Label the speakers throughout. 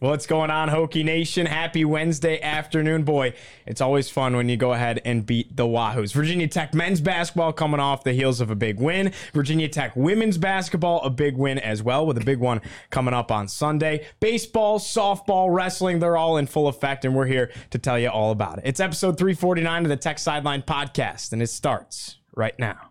Speaker 1: What's going on, Hokie Nation? Happy Wednesday afternoon. Boy, it's always fun when you go ahead and beat the Wahoos. Virginia Tech men's basketball coming off the heels of a big win. Virginia Tech women's basketball, a big win as well, with a big one coming up on Sunday. Baseball, softball, wrestling, they're all in full effect, and we're here to tell you all about it. It's episode 349 of the Tech Sideline Podcast, and it starts right now.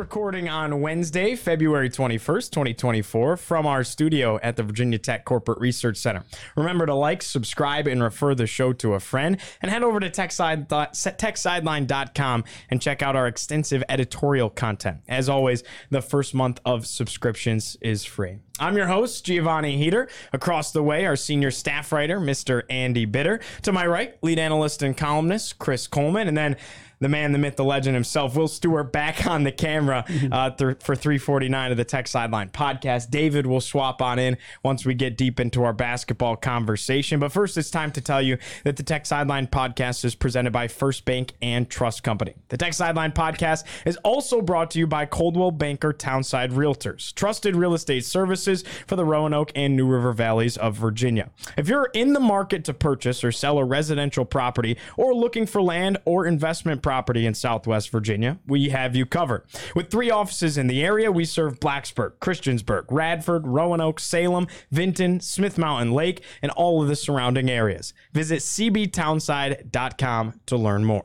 Speaker 1: Recording on Wednesday, February 21st, 2024, from our studio at the Virginia Tech Corporate Research Center. Remember to like, subscribe, and refer the show to a friend. And head over to techside, techsideline.com and check out our extensive editorial content. As always, the first month of subscriptions is free. I'm your host, Giovanni Heater. Across the way, our senior staff writer, Mr. Andy Bitter. To my right, lead analyst and columnist, Chris Coleman. And then the man, the myth, the legend himself, Will Stewart, back on the camera uh, th- for 349 of the Tech Sideline podcast. David will swap on in once we get deep into our basketball conversation. But first, it's time to tell you that the Tech Sideline podcast is presented by First Bank and Trust Company. The Tech Sideline podcast is also brought to you by Coldwell Banker Townside Realtors, trusted real estate services for the Roanoke and New River Valleys of Virginia. If you're in the market to purchase or sell a residential property or looking for land or investment property in Southwest Virginia, we have you covered. With three offices in the area, we serve Blacksburg, Christiansburg, Radford, Roanoke, Salem, Vinton, Smith Mountain Lake, and all of the surrounding areas. Visit cbtownside.com to learn more.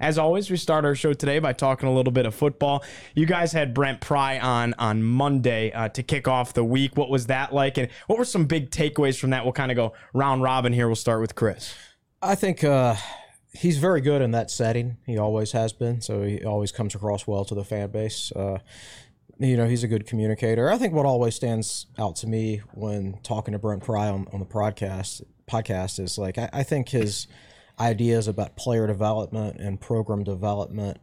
Speaker 1: As always, we start our show today by talking a little bit of football. You guys had Brent Pry on on Monday uh, to kick off the week. What was that like, and what were some big takeaways from that? We'll kind of go round robin here. We'll start with Chris.
Speaker 2: I think uh, he's very good in that setting. He always has been, so he always comes across well to the fan base. Uh, you know, he's a good communicator. I think what always stands out to me when talking to Brent Pry on, on the podcast podcast is like I, I think his ideas about player development and program development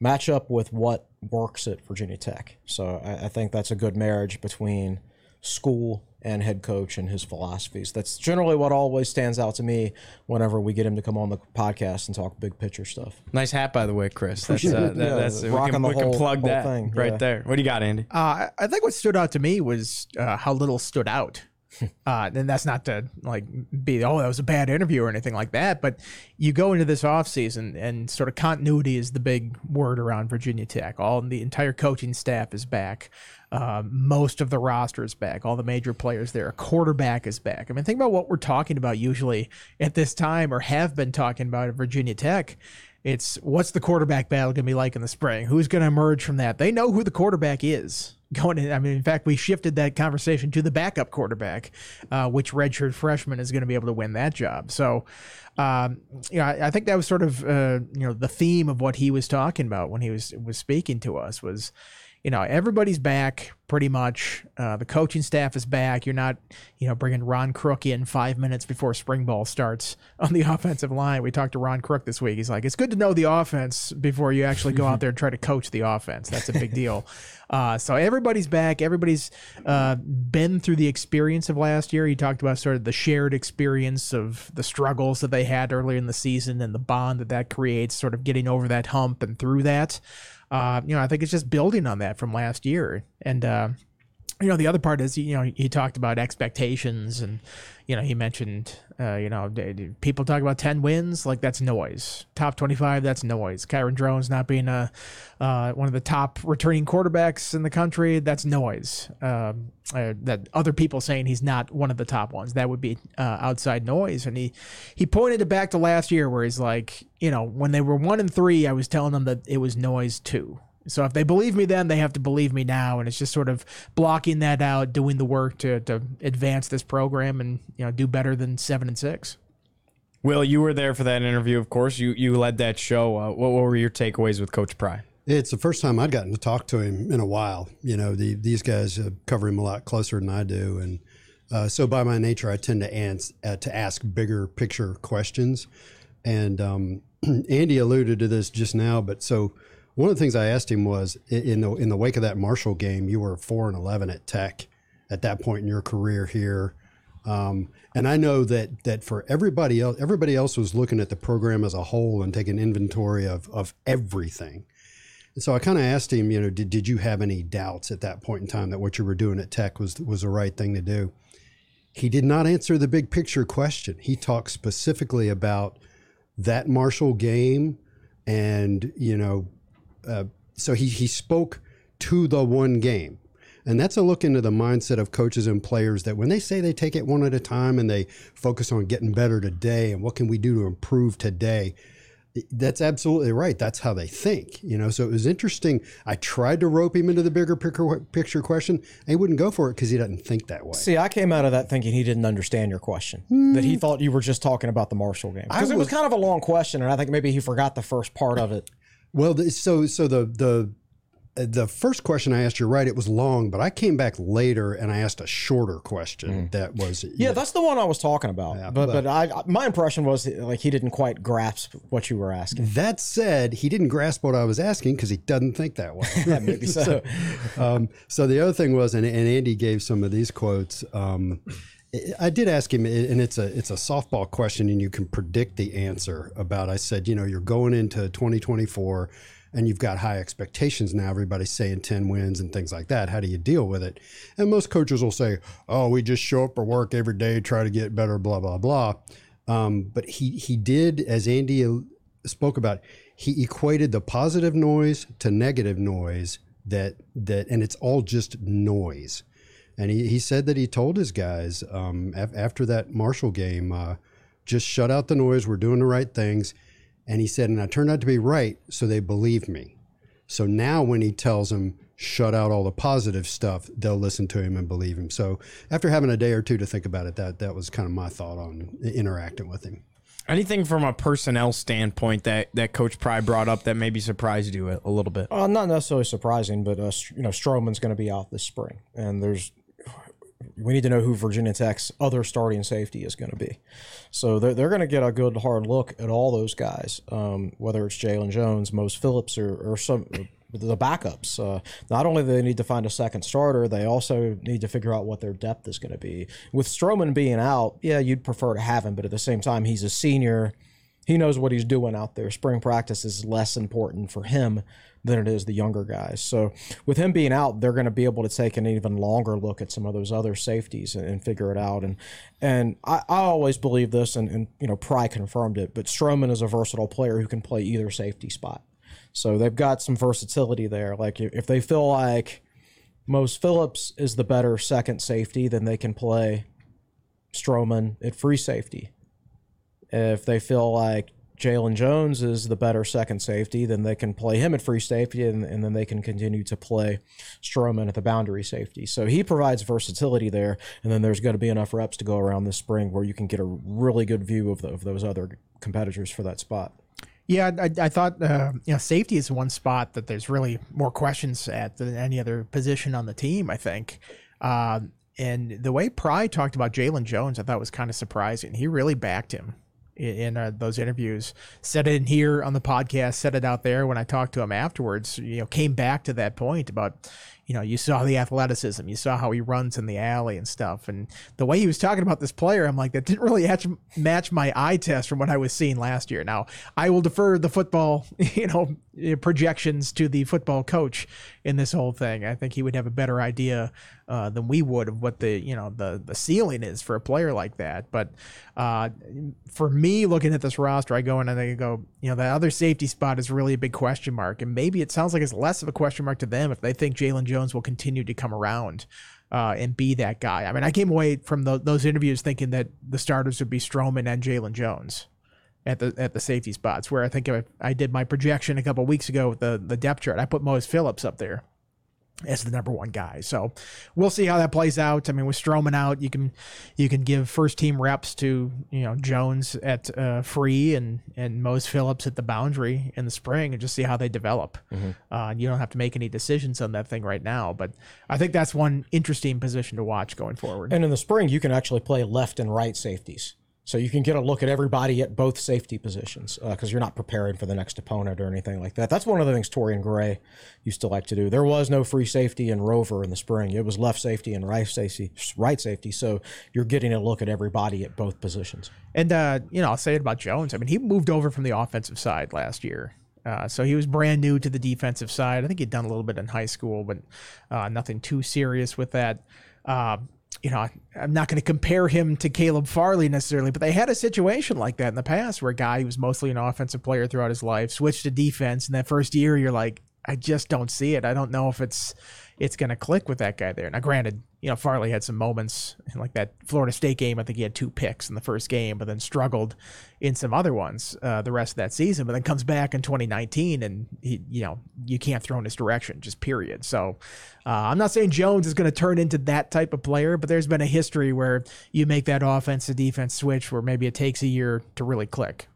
Speaker 2: match up with what works at Virginia Tech. So I, I think that's a good marriage between school and head coach and his philosophies. That's generally what always stands out to me whenever we get him to come on the podcast and talk big picture stuff.
Speaker 1: Nice hat, by the way, Chris. That's, uh, that,
Speaker 2: Yeah,
Speaker 1: that's we can,
Speaker 2: the
Speaker 1: we can plug that
Speaker 2: thing,
Speaker 1: right
Speaker 2: yeah.
Speaker 1: there. What do you got, Andy?
Speaker 3: Uh, I think what stood out to me was uh, how little stood out. Uh, and that's not to like be oh that was a bad interview or anything like that, but you go into this offseason and sort of continuity is the big word around Virginia Tech. All the entire coaching staff is back. Uh, most of the roster is back. All the major players there. A quarterback is back. I mean, think about what we're talking about usually at this time or have been talking about at Virginia Tech. It's what's the quarterback battle going to be like in the spring? Who's going to emerge from that? They know who the quarterback is going in. I mean, in fact, we shifted that conversation to the backup quarterback, uh, which redshirt freshman is going to be able to win that job. So, um, you know, I, I think that was sort of uh, you know the theme of what he was talking about when he was was speaking to us was. You know, everybody's back pretty much. Uh, the coaching staff is back. You're not, you know, bringing Ron Crook in five minutes before spring ball starts on the offensive line. We talked to Ron Crook this week. He's like, it's good to know the offense before you actually go out there and try to coach the offense. That's a big deal. Uh, so everybody's back. Everybody's uh, been through the experience of last year. He talked about sort of the shared experience of the struggles that they had earlier in the season and the bond that that creates, sort of getting over that hump and through that. Uh, you know, I think it's just building on that from last year. And, uh, you know, the other part is, you know, he talked about expectations and, you know, he mentioned, uh, you know, people talk about 10 wins, like that's noise. Top 25, that's noise. Kyron Drones not being a, uh, one of the top returning quarterbacks in the country, that's noise. Um, uh, that other people saying he's not one of the top ones, that would be uh, outside noise. And he, he pointed it back to last year where he's like, you know, when they were one and three, I was telling them that it was noise too. So if they believe me then, they have to believe me now, and it's just sort of blocking that out, doing the work to to advance this program and you know do better than seven and six.
Speaker 1: Will, you were there for that interview, of course. You you led that show. Uh, what, what were your takeaways with Coach Pry?
Speaker 4: It's the first time I'd gotten to talk to him in a while. You know, the, these guys uh, cover him a lot closer than I do, and uh, so by my nature, I tend to ans- uh, to ask bigger picture questions. And um, Andy alluded to this just now, but so one of the things I asked him was in the in the wake of that Marshall game, you were four and eleven at Tech at that point in your career here. Um, and I know that that for everybody else, everybody else was looking at the program as a whole and taking inventory of of everything. And so I kind of asked him, you know, did, did you have any doubts at that point in time that what you were doing at Tech was was the right thing to do? He did not answer the big picture question. He talked specifically about that Marshall game, and you know, uh, so he he spoke to the one game. And that's a look into the mindset of coaches and players that when they say they take it one at a time and they focus on getting better today and what can we do to improve today, that's absolutely right. That's how they think, you know. So it was interesting. I tried to rope him into the bigger picture, question. And he wouldn't go for it because he doesn't think that way.
Speaker 2: See, I came out of that thinking he didn't understand your question. That he thought you were just talking about the Marshall game because it was
Speaker 4: was-
Speaker 2: kind of a long question, and I think maybe he forgot the first part of it.
Speaker 4: Well, the, so so the the uh, the first question I asked, you're right, it was long, but I came back later and I asked a shorter question that was
Speaker 2: Yeah, that's the one I was talking about. but but I my impression was like he didn't quite grasp what you were asking.
Speaker 4: That said, he didn't grasp what I was asking because he doesn't think that way.
Speaker 2: Yeah, maybe so.
Speaker 4: um, so the other thing was, and, and Andy gave some of these quotes. Um, I did ask him, and it's a it's a softball question, and you can predict the answer. About I said, you know, you're going into 2024, and you've got high expectations now. Everybody's saying 10 wins and things like that. How do you deal with it? And most coaches will say, oh, we just show up for work every day, try to get better, blah blah blah. Um, but he he did, as Andy spoke about, he equated the positive noise to negative noise. That that, and it's all just noise. And he, he said that he told his guys um, af- after that Marshall game, uh, just shut out the noise. We're doing the right things. And he said, and I turned out to be right, so they believed me. So now when he tells them, shut out all the positive stuff, they'll listen to him and believe him. So after having a day or two to think about it, that, that was kind of my thought on interacting with him.
Speaker 1: Anything from a personnel standpoint that, that Coach Pry brought up that maybe surprised you a, a little bit?
Speaker 2: Uh, not necessarily surprising, but uh, you know Stroman's going to be out this spring, and there's we need to know who Virginia Tech's other starting safety is going to be. So they're, they're going to get a good hard look at all those guys, um, whether it's Jalen Jones, Mose Phillips, or, or some the backups. Uh, not only do they need to find a second starter, they also need to figure out what their depth is going to be. With Stroman being out, yeah, you'd prefer to have him, but at the same time, he's a senior. He knows what he's doing out there. Spring practice is less important for him than it is the younger guys. So with him being out, they're going to be able to take an even longer look at some of those other safeties and, and figure it out. And and I, I always believe this, and, and you know Pry confirmed it. But Stroman is a versatile player who can play either safety spot. So they've got some versatility there. Like if they feel like Mose Phillips is the better second safety, then they can play Stroman at free safety. If they feel like Jalen Jones is the better second safety, then they can play him at free safety, and, and then they can continue to play Stroman at the boundary safety. So he provides versatility there, and then there's going to be enough reps to go around this spring where you can get a really good view of, the, of those other competitors for that spot.
Speaker 3: Yeah, I, I thought uh, you know safety is one spot that there's really more questions at than any other position on the team. I think, um, and the way Pry talked about Jalen Jones, I thought was kind of surprising. He really backed him in, uh, those interviews. Said it in here on the podcast. Said it out there when I talked to him afterwards. You know, came back to that point about you know, you saw the athleticism, you saw how he runs in the alley and stuff. And the way he was talking about this player, I'm like, that didn't really match my eye test from what I was seeing last year. Now, I will defer the football, you know, projections to the football coach in this whole thing. I think he would have a better idea uh, than we would of what the, you know, the, the ceiling is for a player like that. But uh, for me, looking at this roster, I go in and I go, you know, the other safety spot is really a big question mark. And maybe it sounds like it's less of a question mark to them if they think Jalen Jones Jones will continue to come around uh, and be that guy. I mean, I came away from the, those interviews thinking that the starters would be Stroman and Jalen Jones at the at the safety spots. Where I think I, I did my projection a couple weeks ago with the the depth chart. I put Mose Phillips up there as the number one guy. So we'll see how that plays out. I mean, with Stroman out, you can you can give first team reps to you know Jones at uh, free and and Mose Phillips at the boundary in the spring and just see how they develop. Mm-hmm. Uh, you don't have to make any decisions on that thing right now, but I think that's one interesting position to watch going forward.
Speaker 2: And in the spring, you can actually play left and right safeties. So you can get a look at everybody at both safety positions because uh, you're not preparing for the next opponent or anything like that. That's one of the things Torrian Gray used to like to do. There was no free safety in Rover in the spring. It was left safety and right safety. Right safety. So you're getting a look at everybody at both positions.
Speaker 3: And uh, you know, I'll say it about Jones. I mean, he moved over from the offensive side last year. Uh, so he was brand new to the defensive side. I think he'd done a little bit in high school, but uh, nothing too serious with that. You know, I'm not going to compare him to Caleb Farley necessarily, but they had a situation like that in the past where a guy who was mostly an offensive player throughout his life switched to defense. And that first year, you're like, I just don't see it. I don't know if it's it's going to click with that guy there. Now, granted, you know, Farley had some moments in like that Florida State game. I think he had two picks in the first game, but then struggled in some other ones uh, the rest of that season. But then comes back in 2019, and he, you know, you can't throw in his direction, just period. So, uh, I'm not saying Jones is going to turn into that type of player, but there's been a history where you make that offense to defense switch, where maybe it takes a year to really click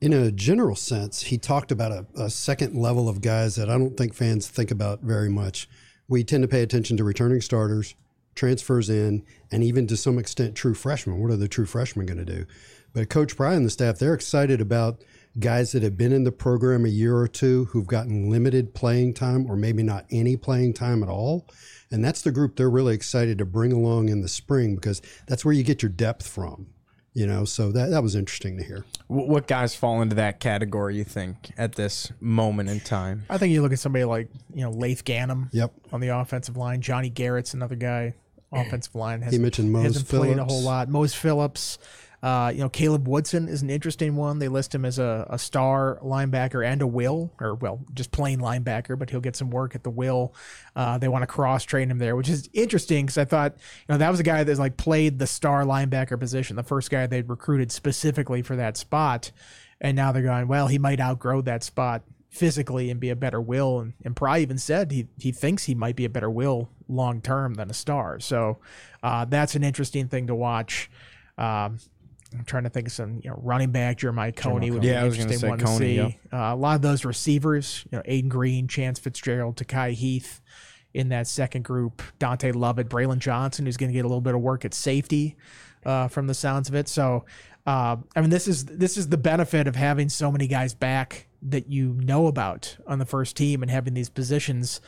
Speaker 4: in a general sense, he talked about a, a, second level of guys that I don't think fans think about very much. We tend to pay attention to returning starters, transfers in, and even to some extent true freshmen. What are the true freshmen going to do? But Coach Pry and the staff, they're excited about guys that have been in the program a year or two who've gotten limited playing time or maybe not any playing time at all. And that's the group they're really excited to bring along in the spring because that's where you get your depth from you know so that that was interesting to hear.
Speaker 1: What guys fall into that category you think at this moment in time?
Speaker 3: I think you look at somebody like you know Layth Ghannam
Speaker 4: yep.
Speaker 3: on the offensive line. Johnny garrett's another guy. Offensive line
Speaker 4: has, he mentioned Mose
Speaker 3: hasn't
Speaker 4: Phillips.
Speaker 3: played a whole lot. Mose Phillips uh, you know, Caleb Woodson is an interesting one. They list him as a, a star linebacker and a will, or well, just plain linebacker, but he'll get some work at the will. Uh, they want to cross train him there, which is interesting because I thought, you know, that was a guy that's like played the star linebacker position, the first guy they'd recruited specifically for that spot. And now they're going, well, he might outgrow that spot physically and be a better will. And, and Pry even said he, he thinks he might be a better will long term than a star. So uh, that's an interesting thing to watch. Um, I'm trying to think of some, you know, running back Jeremiah Coney would be yeah, an interesting one Coney, to see. Yeah. Uh, a lot of those receivers, you know, Ayden Greene, Chance Fitzgerald, Takye Heath in that second group. Dante Lovett, Braylon Johnson, who's going to get a little bit of work at safety uh, from the sounds of it. So, uh, I mean, this is this is the benefit of having so many guys back that you know about on the first team and having these positions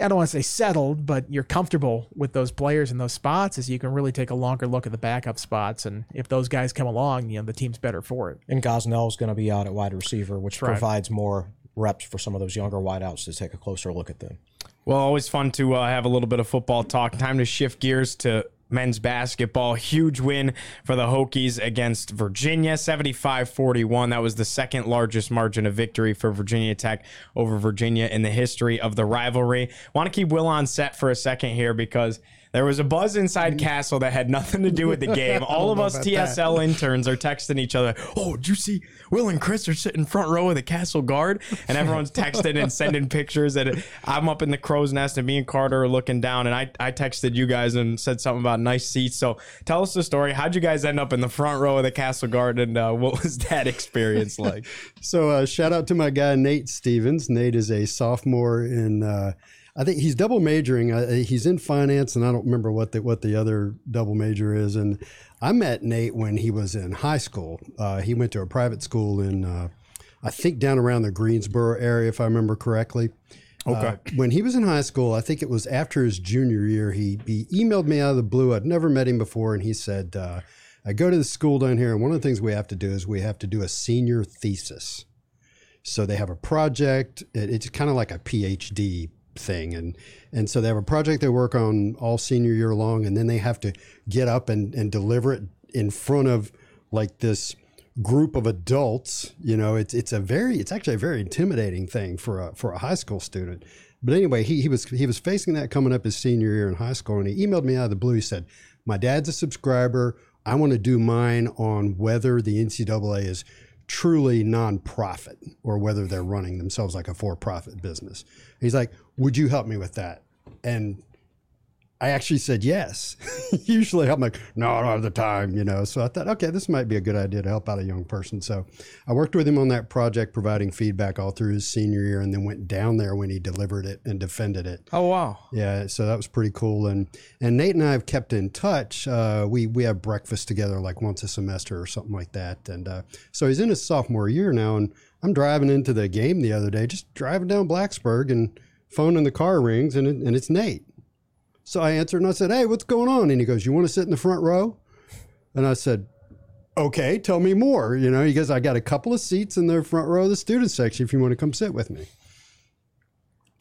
Speaker 3: I don't want to say settled, but you're comfortable with those players in those spots as you can really take a longer look at the backup spots. And if those guys come along, you know, the team's better for it.
Speaker 2: And Gosnell's going to be out at wide receiver, which right. provides more reps for some of those younger wideouts to take a closer look at them.
Speaker 1: Well, always fun to uh, have a little bit of football talk. Time to shift gears to men's basketball. Huge win for the Hokies against Virginia, 75 41. That was the second largest margin of victory for Virginia Tech over Virginia in the history of the rivalry. Want to keep Will on set for a second here because there was a buzz inside Cassell that had nothing to do with the game. All of us TSL that. interns are texting each other, Oh, did you see Will and Chris are sitting front row of the Cassell guard? And everyone's texting and sending pictures. And I'm up in the crow's nest, and me and Carter are looking down. And I, I texted you guys and said something about nice seats. So tell us the story. How'd you guys end up in the front row of the Cassell guard? And uh, what was that experience like?
Speaker 4: so, uh, shout out to my guy, Nate Stevens. Nate is a sophomore in. Uh, I think he's double majoring. Uh, he's in finance, and I don't remember what the what the other double major is. And I met Nate when he was in high school. Uh, he went to a private school in, uh, I think, down around the Greensboro area, if I remember correctly. Okay. Uh, when he was in high school, I think it was after his junior year, he, he emailed me out of the blue. I'd never met him before, and he said, uh, I go to the school down here, and one of the things we have to do is we have to do a senior thesis. So they have a project. It, it's kind of like a PhD thing, and and so they have a project they work on all senior year long, and then they have to get up and, and deliver it in front of like this group of adults. You know, it's it's a very it's actually a very intimidating thing for a for a high school student. But anyway, he he was he was facing that coming up his senior year in high school, and he emailed me out of the blue. He said, "My dad's a subscriber. I want to do mine on whether the NCAA is truly nonprofit or whether they're running themselves like a for-profit business." He's like, "Would you help me with that?" And I actually said yes. Usually I'm like, no, I don't have the time, you know. So I thought, okay, this might be a good idea to help out a young person. So I worked with him on that project, providing feedback all through his senior year, and then went down there when he delivered it and defended it.
Speaker 1: Oh wow!
Speaker 4: Yeah, so that was pretty cool. And and Nate and I have kept in touch. Uh, we we have breakfast together like once a semester or something like that. And uh, so he's in his sophomore year now, and I'm driving into the game the other day, just driving down Blacksburg, and phone in the car rings, and it, and it's Nate. So I answered and I said, Hey, what's going on? And he goes, You want to sit in the front row? And I said, Okay, tell me more. You know, he goes, I got a couple of seats in the front row of the student section if you want to come sit with me.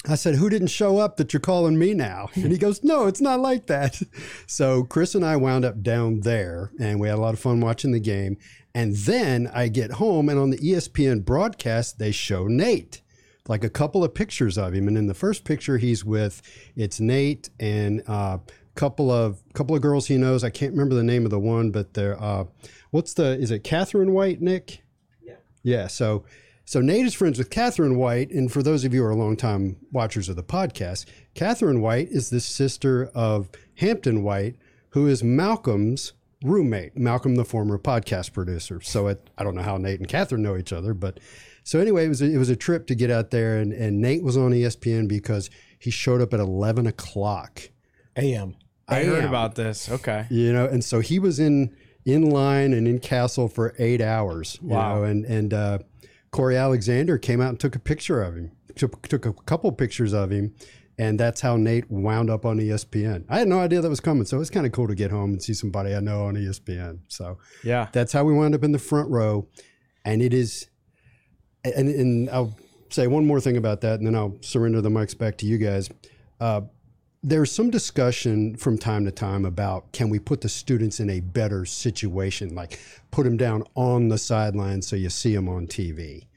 Speaker 4: I said, Who didn't show up that you're calling me now? And he goes, No, it's not like that. So Chris and I wound up down there and we had a lot of fun watching the game. And then I get home and on the ESPN broadcast, they show Nate like a couple of pictures of him. And in the first picture, he's with it's Nate and a uh, couple of couple of girls he knows. I can't remember the name of the one, but they're uh, what's the is it Catherine White, Nick? Yeah. Yeah. So so Nate is friends with Catherine White, and for those of you who are longtime watchers of the podcast, Catherine White is the sister of Hampton White, who is Malcolm's roommate. Malcolm, the former podcast producer. So it, I don't know how Nate and Catherine know each other, but so anyway, it was a, it was a trip to get out there, and, and Nate was on ESPN because he showed up at eleven o'clock
Speaker 2: a.m.
Speaker 1: I heard about this. Okay,
Speaker 4: you know, and so he was in in line and in Cassell for eight hours.
Speaker 1: wow,
Speaker 4: know, and and uh, Corey Alexander came out and took a picture of him. Took, took a couple pictures of him, and that's how Nate wound up on ESPN. I had no idea that was coming, so it was kind of cool to get home and see somebody I know on ESPN. So
Speaker 1: yeah,
Speaker 4: that's how we wound up in the front row, and it is and, and I'll say one more thing about that, and then I'll surrender the mics back to you guys. Uh, there's some discussion from time to time about can we put the students in a better situation, like put them down on the sidelines so you see them on TV.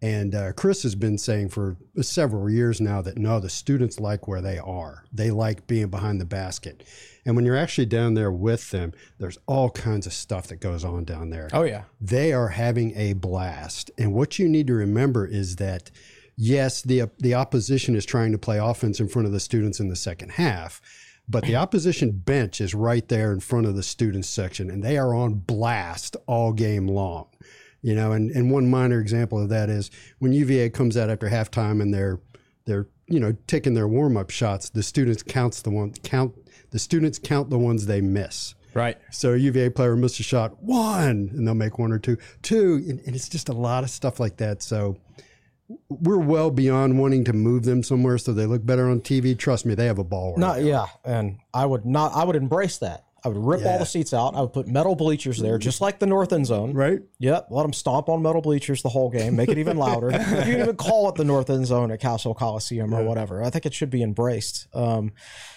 Speaker 4: And uh, Chris has been saying for several years now that no, the students like where they are. They like being behind the basket. And when you're actually down there with them, there's all kinds of stuff that goes on down there.
Speaker 1: Oh, yeah.
Speaker 4: They are having a blast. And what you need to remember is that, yes, the, the opposition is trying to play offense in front of the students in the second half. But the opposition bench is right there in front of the students section, and they are on blast all game long. You know, and, and one minor example of that is when UVA comes out after halftime and they're they're you know taking their warm up shots, the students counts the one count the students count the ones they miss.
Speaker 1: Right.
Speaker 4: So a UVA player missed a shot, one, and they'll make one or two, two, and, and it's just a lot of stuff like that. So we're well beyond wanting to move them somewhere so they look better on TV. Trust me, they have a ball.
Speaker 2: Right not, yeah, and I would not. I would embrace that. I would rip yeah. all the seats out. I would put metal bleachers there, just like the north end zone.
Speaker 4: Right.
Speaker 2: Yep. Let them stomp on metal bleachers the whole game. Make it even louder. you can even call it the north end zone at Cassell Coliseum or whatever. I think it should be embraced. Um,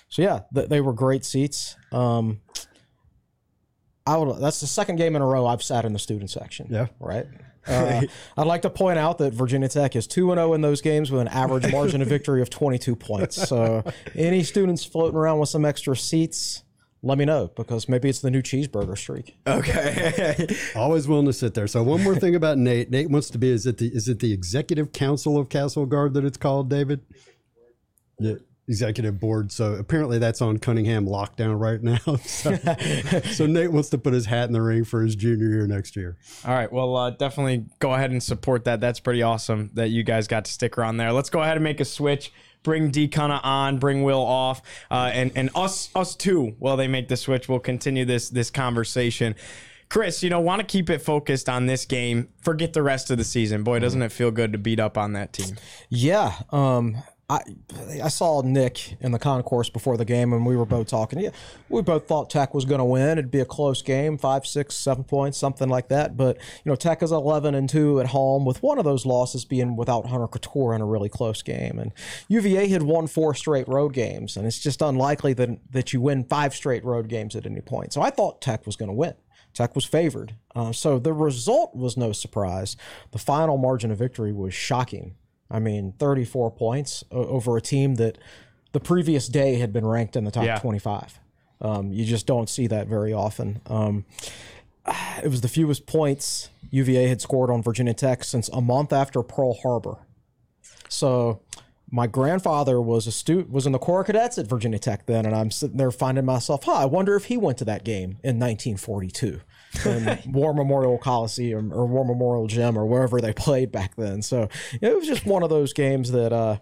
Speaker 2: so yeah, th- they were great seats. Um, I would. That's the second game in a row I've sat in the student section.
Speaker 4: Yeah.
Speaker 2: Right. Uh, I'd like to point out that Virginia Tech is 2 0 in those games with an average margin of victory of 22 points. So, any students floating around with some extra seats, let me know because maybe it's the new cheeseburger streak.
Speaker 1: Okay.
Speaker 4: Always willing to sit there. So one more thing about Nate. Nate wants to be is it the is it the executive council of Cassell Guard that it's called, David? Yeah. executive board. So apparently that's on Cunningham lockdown right now. So, so Nate wants to put his hat in the ring for his junior year next year.
Speaker 1: All right. Well, uh, definitely go ahead and support that. That's pretty awesome that you guys got to stick around there. Let's go ahead and make a switch. Bring D on, bring Will off, uh, and and us us too. While they make the switch, we'll continue this this conversation. Chris, you know, want to keep it focused on this game. Forget the rest of the season. Boy, doesn't it feel good to beat up on that team?
Speaker 2: Yeah. Um, I I saw Nick in the concourse before the game, and we were both talking. Yeah, we both thought Tech was going to win. It'd be a close game, five, six, seven points, something like that. But you know, Tech is eleven and two at home, with one of those losses being without Hunter Cattoor in a really close game. And UVA had won four straight road games, and it's just unlikely that that you win five straight road games at any point. So I thought Tech was going to win. Tech was favored. Uh, so the result was no surprise. The final margin of victory was shocking I mean, 34 points over a team that the previous day had been ranked in the top yeah. 25. Um, you just don't see that very often. Um, it was the fewest points UVA had scored on Virginia Tech since a month after Pearl Harbor. So my grandfather was a student, was in the Corps of Cadets at Virginia Tech then, and I'm sitting there finding myself, huh, I wonder if he went to that game in 1942 in War Memorial Coliseum or War Memorial Gym or wherever they played back then. So it was just one of those games that uh,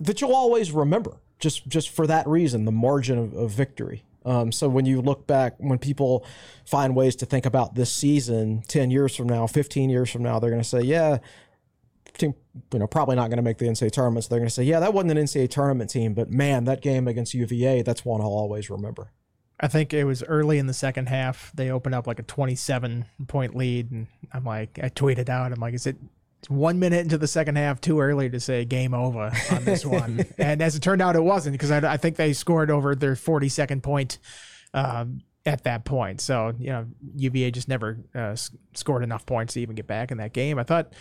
Speaker 2: that you'll always remember, just just for that reason, the margin of, of victory. Um, so when you look back, when people find ways to think about this season, ten years from now, fifteen years from now, they're going to say, "Yeah, team, you know, probably not going to make the NCAA tournament." So they're going to say, "Yeah, that wasn't an NCAA tournament team, but man, that game against UVA, that's one I'll always remember."
Speaker 3: I think it was early in the second half. They opened up like a 27 point lead, and I'm like, I tweeted out, I'm like, is it one minute into the second half too early to say game over on this one? and as it turned out, it wasn't because I, I, think they scored over their 42nd point um, at that point. So you know, UVA just never uh, scored enough points to even get back in that game. I thought,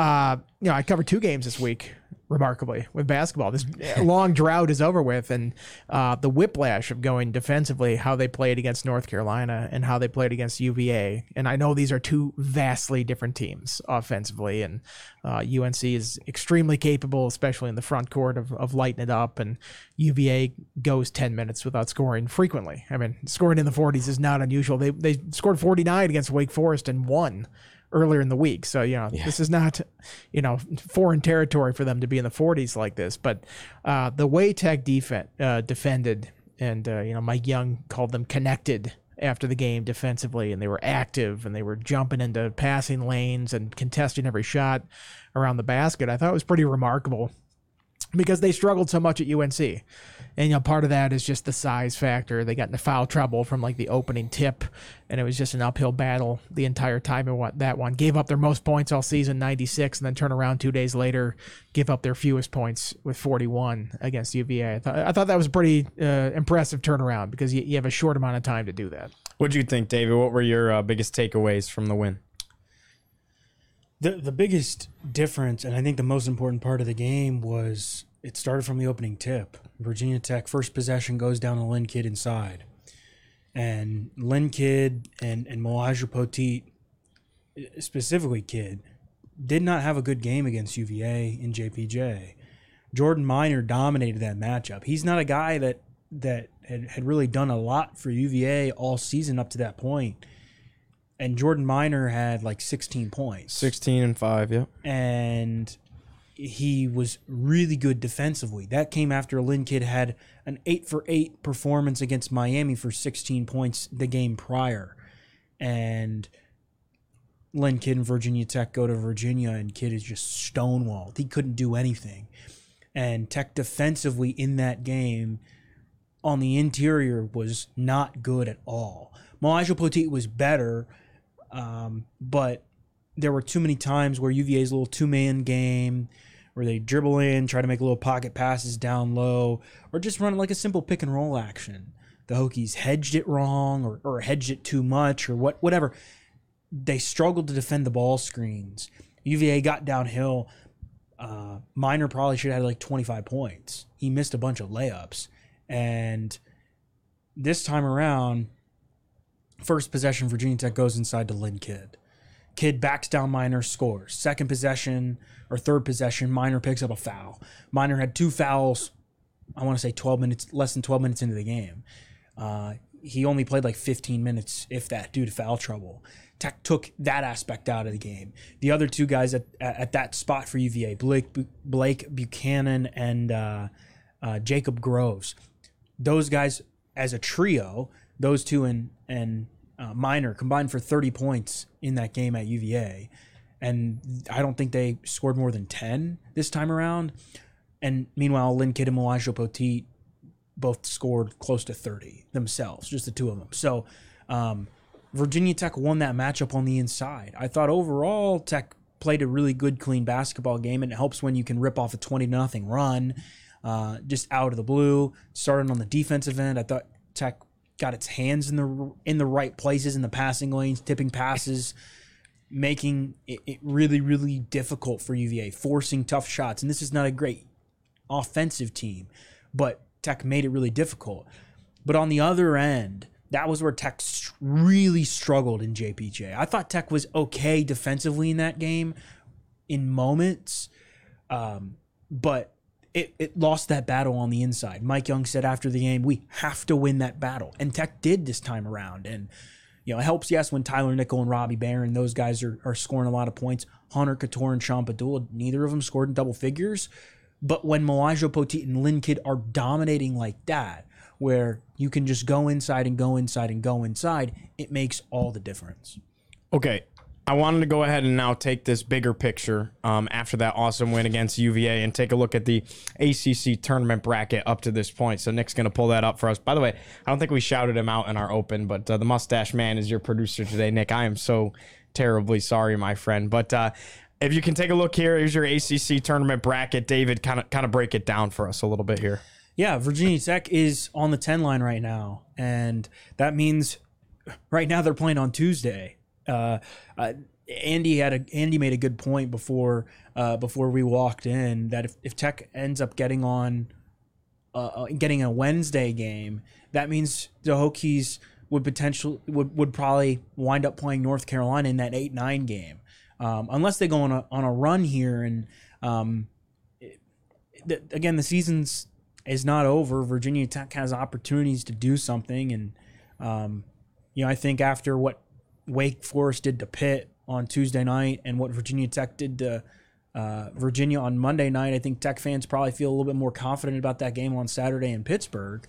Speaker 3: uh, you know, I covered two games this week remarkably with basketball. This long drought is over with, and uh, the whiplash of going defensively, how they played against North Carolina and how they played against UVA. And I know these are two vastly different teams offensively, and uh, UNC is extremely capable, especially in the front court, of, of lighting it up. And UVA goes 10 minutes without scoring frequently. I mean, scoring in the 40s is not unusual. They, they scored 49 against Wake Forest and won earlier in the week. So, you know, yeah. this is not, you know, foreign territory for them to be in the 40s like this. But uh, the way Tech defense uh, defended, and, uh, you know, Mike Young called them connected after the game defensively, and they were active and they were jumping into passing lanes and contesting every shot around the basket. I thought it was pretty remarkable because they struggled so much at UNC. And you know, part of that is just the size factor. They got into foul trouble from like the opening tip, and it was just an uphill battle the entire time. And that one gave up their most points all season, 96, and then turn around two days later, give up their fewest points with 41 against UVA. I thought, I thought that was a pretty uh, impressive turnaround because you, you, have a short amount of time to do that.
Speaker 1: What do you think, David? What were your uh, biggest takeaways from the win?
Speaker 5: The the biggest difference, and I think the most important part of the game was it started from the opening tip. Virginia Tech first possession goes down to Lynn Kidd inside, and Lynn Kidd and and Mylyjael Poteat, specifically Kidd, did not have a good game against UVA in JPJ. Jordan Minor dominated that matchup. He's not a guy that that had, had really done a lot for UVA all season up to that point and Jordan Minor had like 16 points.
Speaker 1: 16 and 5, yep.
Speaker 5: And he was really good defensively. That came after Lynn Kidd had an 8 for 8 performance against Miami for 16 points the game prior. And Lynn Kidd and Virginia Tech go to Virginia, and Kidd is just stonewalled. He couldn't do anything. And Tech defensively in that game on the interior was not good at all. Mylyjael Poteat was better um, but there were too many times where UVA's little two man game, where they dribble in, try to make little pocket passes down low, or just run like a simple pick and roll action. The Hokies hedged it wrong, or, or hedged it too much, or what, whatever. They struggled to defend the ball screens. UVA got downhill. Uh, Minor probably should have had like 25 points. He missed a bunch of layups. And this time around, First possession, Virginia Tech goes inside to Lynn Kidd. Kid backs down Minor, scores. Second possession or third possession, Minor picks up a foul. Minor had two fouls. I want to say 12 minutes, less than 12 minutes into the game. Uh, he only played like 15 minutes, if that, due to foul trouble. Tech took that aspect out of the game. The other two guys at, at, at that spot for UVA, Blake, Blake Buchanan and uh, uh, Jacob Groves, those guys as a trio, those two and and uh, Minor combined for 30 points in that game at UVA, and I don't think they scored more than 10 this time around. And meanwhile, Lynn Kidd and Elijah Poteat both scored close to 30 themselves, just the two of them. So um, Virginia Tech won that matchup on the inside. I thought overall Tech played a really good, clean basketball game, and it helps when you can rip off a 20 nothing run uh, just out of the blue. Starting on the defensive end, I thought Tech got its hands in the in the right places in the passing lanes, tipping passes, making it, it really, really difficult for UVA, forcing tough shots. And this is not a great offensive team, but Tech made it really difficult. But on the other end, that was where Tech really struggled in JPJ. I thought Tech was okay defensively in that game in moments, um, but it, it lost that battle on the inside. Mike Young said after the game, we have to win that battle. And Tech did this time around. And, you know, it helps, yes, when Tyler Nickel and Robbie Beran, those guys are, are scoring a lot of points. Hunter Cattoor and Sean Pedulla, neither of them scored in double figures. But when Mylyjael Poteat and Lynn Kidd are dominating like that, where you can just go inside and go inside and go inside, it makes all the difference.
Speaker 1: Okay. I wanted to go ahead and now take this bigger picture um, after that awesome win against UVA and take a look at the ACC tournament bracket up to this point. So Nick's going to pull that up for us. By the way, I don't think we shouted him out in our open, but uh, the mustache man is your producer today, Nick. I am so terribly sorry, my friend. But uh, if you can take a look here, here's your ACC tournament bracket. David, kind of kind of break it down for us a little bit here.
Speaker 5: Yeah, Virginia Tech is on the 10 line right now. And that means right now they're playing on Tuesday. Uh, Andy had a Andy made a good point before uh, before we walked in that if, if Tech ends up getting on uh, uh, getting a Wednesday game, that means the Hokies would potential would, would probably wind up playing North Carolina in that eight nine game, um, unless they go on a on a run here and um, the, again the season's is not over. Virginia Tech has opportunities to do something, and um, you know I think after what Wake Forest did to Pitt on Tuesday night and what Virginia Tech did to uh, Virginia on Monday night, I think Tech fans probably feel a little bit more confident about that game on Saturday in Pittsburgh.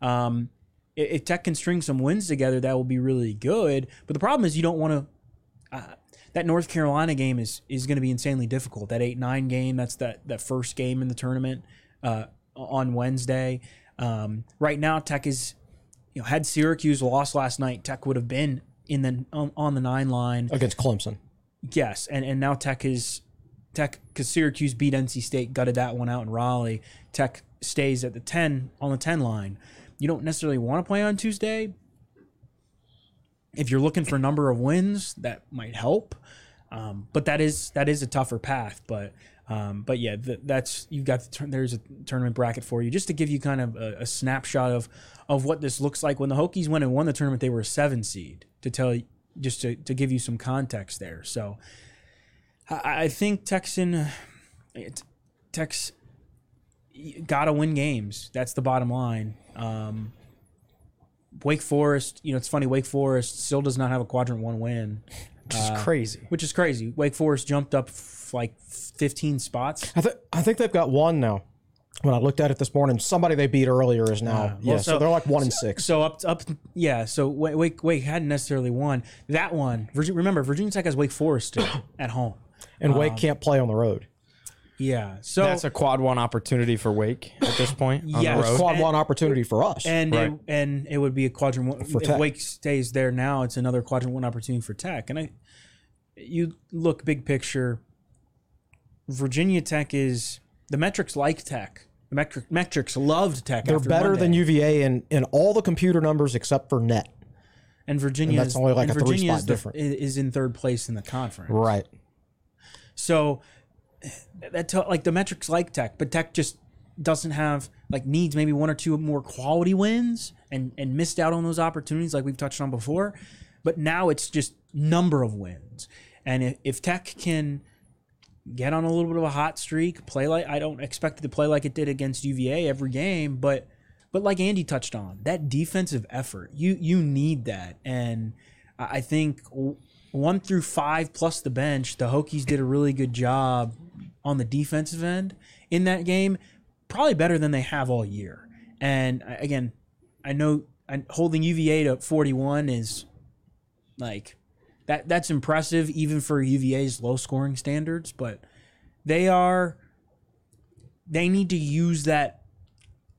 Speaker 5: Um, if, Tech can string some wins together, that will be really good. But the problem is you don't want to. Uh, that North Carolina game is is going to be insanely difficult. That eight nine game, that's that that first game in the tournament uh, on Wednesday. Um, right now, Tech is, you know, had Syracuse lost last night, Tech would have been in the on, on the nine line.
Speaker 2: against Clemson.
Speaker 5: Yes, and and now Tech is Tech because Syracuse beat NC State, gutted that one out in Raleigh. Tech stays at the ten on the ten line. You don't necessarily want to play on Tuesday. If you're looking for a number of wins, that might help. Um, but that is that is a tougher path. But um, but yeah, th- that's you've got the tur- there's a tournament bracket for you just to give you kind of a, a snapshot of of what this looks like. When the Hokies went and won the tournament, they were a seven seed. To tell you, just to, to give you some context there. So I, I think Texan it, Tex got to win games. That's the bottom line. Um, Wake Forest, you know, it's funny. Wake Forest still does not have a quadrant one win,
Speaker 1: Which is crazy.
Speaker 5: which is crazy. Wake Forest jumped up f- like 15 spots.
Speaker 2: I, th- I think they've got one now. When I looked at it this morning, somebody they beat earlier is now. yeah, so,
Speaker 5: so-
Speaker 2: they're like one and six.
Speaker 5: So up, up, yeah. So Wake, Wake, Wake hadn't necessarily won that one. Virginia, remember, Virginia Tech has Wake Forest at home.
Speaker 2: and Wake um, can't play on the road.
Speaker 5: Yeah. So
Speaker 1: That's a quad one opportunity for Wake at this point yeah,
Speaker 5: Yes.
Speaker 1: the.
Speaker 2: Quad
Speaker 5: And-
Speaker 2: one opportunity for us.
Speaker 5: and
Speaker 1: Right.
Speaker 5: it, and it would be a quadrant one. if
Speaker 2: Tech.
Speaker 5: Wake stays there now, it's another quadrant one opportunity for Tech. And I, you look big picture. Virginia Tech is the metrics like Tech. The metric, metrics loved Tech.
Speaker 2: they're better than UVA in, in all the computer numbers except for net.
Speaker 5: And Virginia
Speaker 2: And that's
Speaker 5: is,
Speaker 2: only like a three spot
Speaker 5: is, the-
Speaker 2: different.
Speaker 5: is in third place in the conference.
Speaker 2: Right.
Speaker 5: So that tell like the metrics like Tech, but Tech just doesn't have like needs maybe one or two more quality wins and and missed out on those opportunities like we've touched on before. But now it's just number of wins. And if, if Tech can get on a little bit of a hot streak, play like I don't expect it to play like it did against UVA every game, but but like Andy touched on, that defensive effort, you you need that. And I think one through five plus the bench, the Hokies did a really good job on the defensive end in that game, probably better than they have all year. And again, I know holding UVA to 41 is like that that's impressive even for UVA's low scoring standards, but they are they need to use that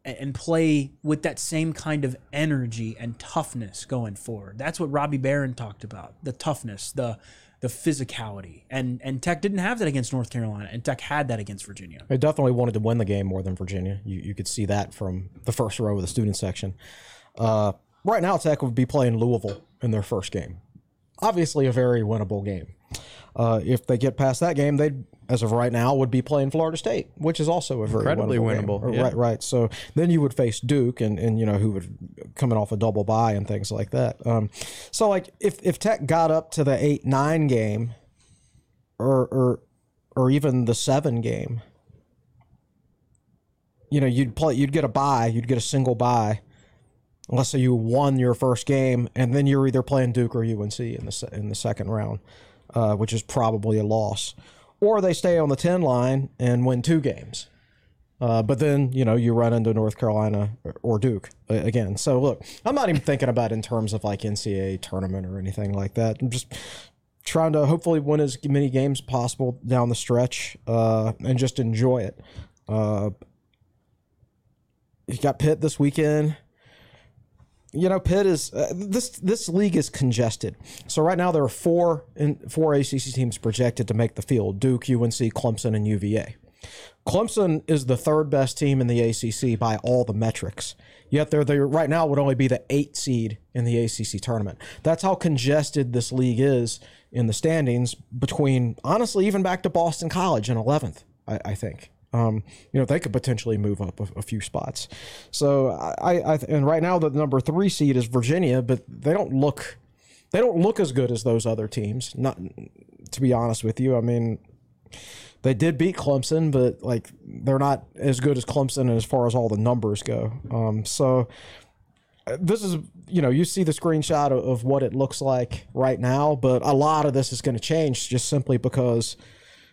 Speaker 5: and play with that same kind of energy and toughness going forward. That's what Robbie Beran talked about. The toughness, the the physicality. And and Tech didn't have that against North Carolina and Tech had that against Virginia.
Speaker 2: They definitely wanted to win the game more than Virginia. You, you could see that from the first row of the student section. Uh, right now, Tech would be playing Louisville in their first game. Obviously, a very winnable game. Uh, if they get past that game, they, as of right now, would be playing Florida State, which is also a very
Speaker 1: Incredibly
Speaker 2: winnable. game.
Speaker 1: winnable, yeah.
Speaker 2: Right, right. So then you would face Duke, and, and you know who would coming off a double bye and things like that. Um, so like if if Tech got up to the eight nine game, or or or even the seven game, you know, you'd play, you'd get a buy, you'd get a single buy, unless say you won your first game, and then you're either playing Duke or UNC in the in the second round, uh, which is probably a loss, or they stay on the ten line and win two games. Uh, but then you know you run into North Carolina or- Duke uh, again. So look, I'm not even thinking about it in terms of like NCAA tournament or anything like that. I'm just trying to hopefully win as many games possible down the stretch uh, and just enjoy it. Uh, you got Pitt this weekend. You know, Pitt is uh, this this league is congested. So right now there are four in, four ACC teams projected to make the field: Duke, UNC, Clemson, and UVA. Clemson is the third best team in the ACC by all the metrics. Yet they're they right now would only be the eight seed in the ACC tournament. That's how congested this league is in the standings. Between honestly, even back to Boston College in eleventh, I, I think. Um, you know they could potentially move up a, a few spots. So I, I and right now the number three seed is Virginia, but they don't look they don't look as good as those other teams. Not to be honest with you, I mean they did beat Clemson, but like they're not as good as Clemson as far as all the numbers go. Um, so uh, this is you know you see the screenshot of, of what it looks like right now, but a lot of this is going to change just simply because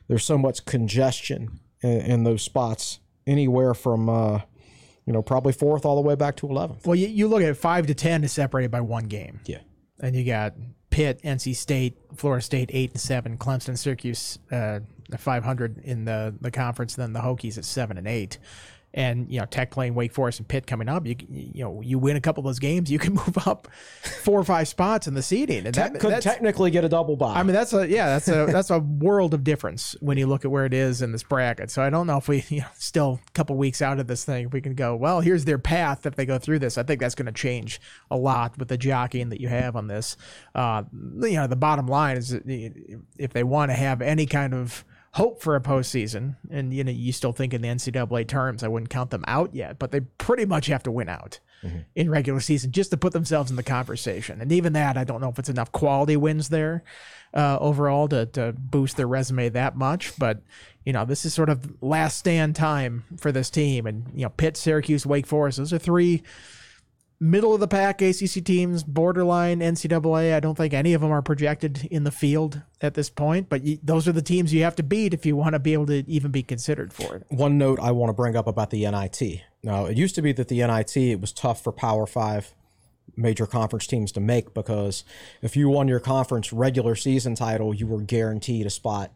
Speaker 2: there's so much congestion in, in those spots, anywhere from uh, you know probably fourth all the way back to eleventh.
Speaker 3: Well, you, you look at five to ten is separated by one game.
Speaker 2: Yeah.
Speaker 3: and you got Pitt, NC State, Florida State eight and seven, Clemson, Syracuse uh, five hundred in the the conference, then the Hokies at seven and eight. And you know, Tech playing Wake Forest and Pitt coming up. You you know, you win a couple of those games, you can move up four or five spots in the seeding, and that,
Speaker 2: Could technically get a double bye.
Speaker 3: I mean, that's a yeah, that's a that's a world of difference when you look at where it is in this bracket. So I don't know if we you know, still a couple weeks out of this thing, if we can go well. Here's their path if they go through this. I think that's going to change a lot with the jockeying that you have on this. Uh, you know, the bottom line is if they want to have any kind of hope for a postseason, and you know, you still think in the NCAA terms, I wouldn't count them out yet, but they pretty much have to win out in regular season just to put themselves in the conversation. And even that, I don't know if it's enough quality wins there uh, overall to, to boost their resume that much. But, you know, this is sort of last stand time for this team. And, you know, Pitt, Syracuse, Wake Forest, those are three middle of the pack ACC teams, borderline NCAA. I don't think any of them are projected in the field at this point, but you, those are the teams you have to beat if you want to be able to even be considered for it.
Speaker 2: one note I want to bring up about the NIT. Now, it used to be that the NIT it was tough for Power Five major conference teams to make because if you won your conference regular season title, you were guaranteed a spot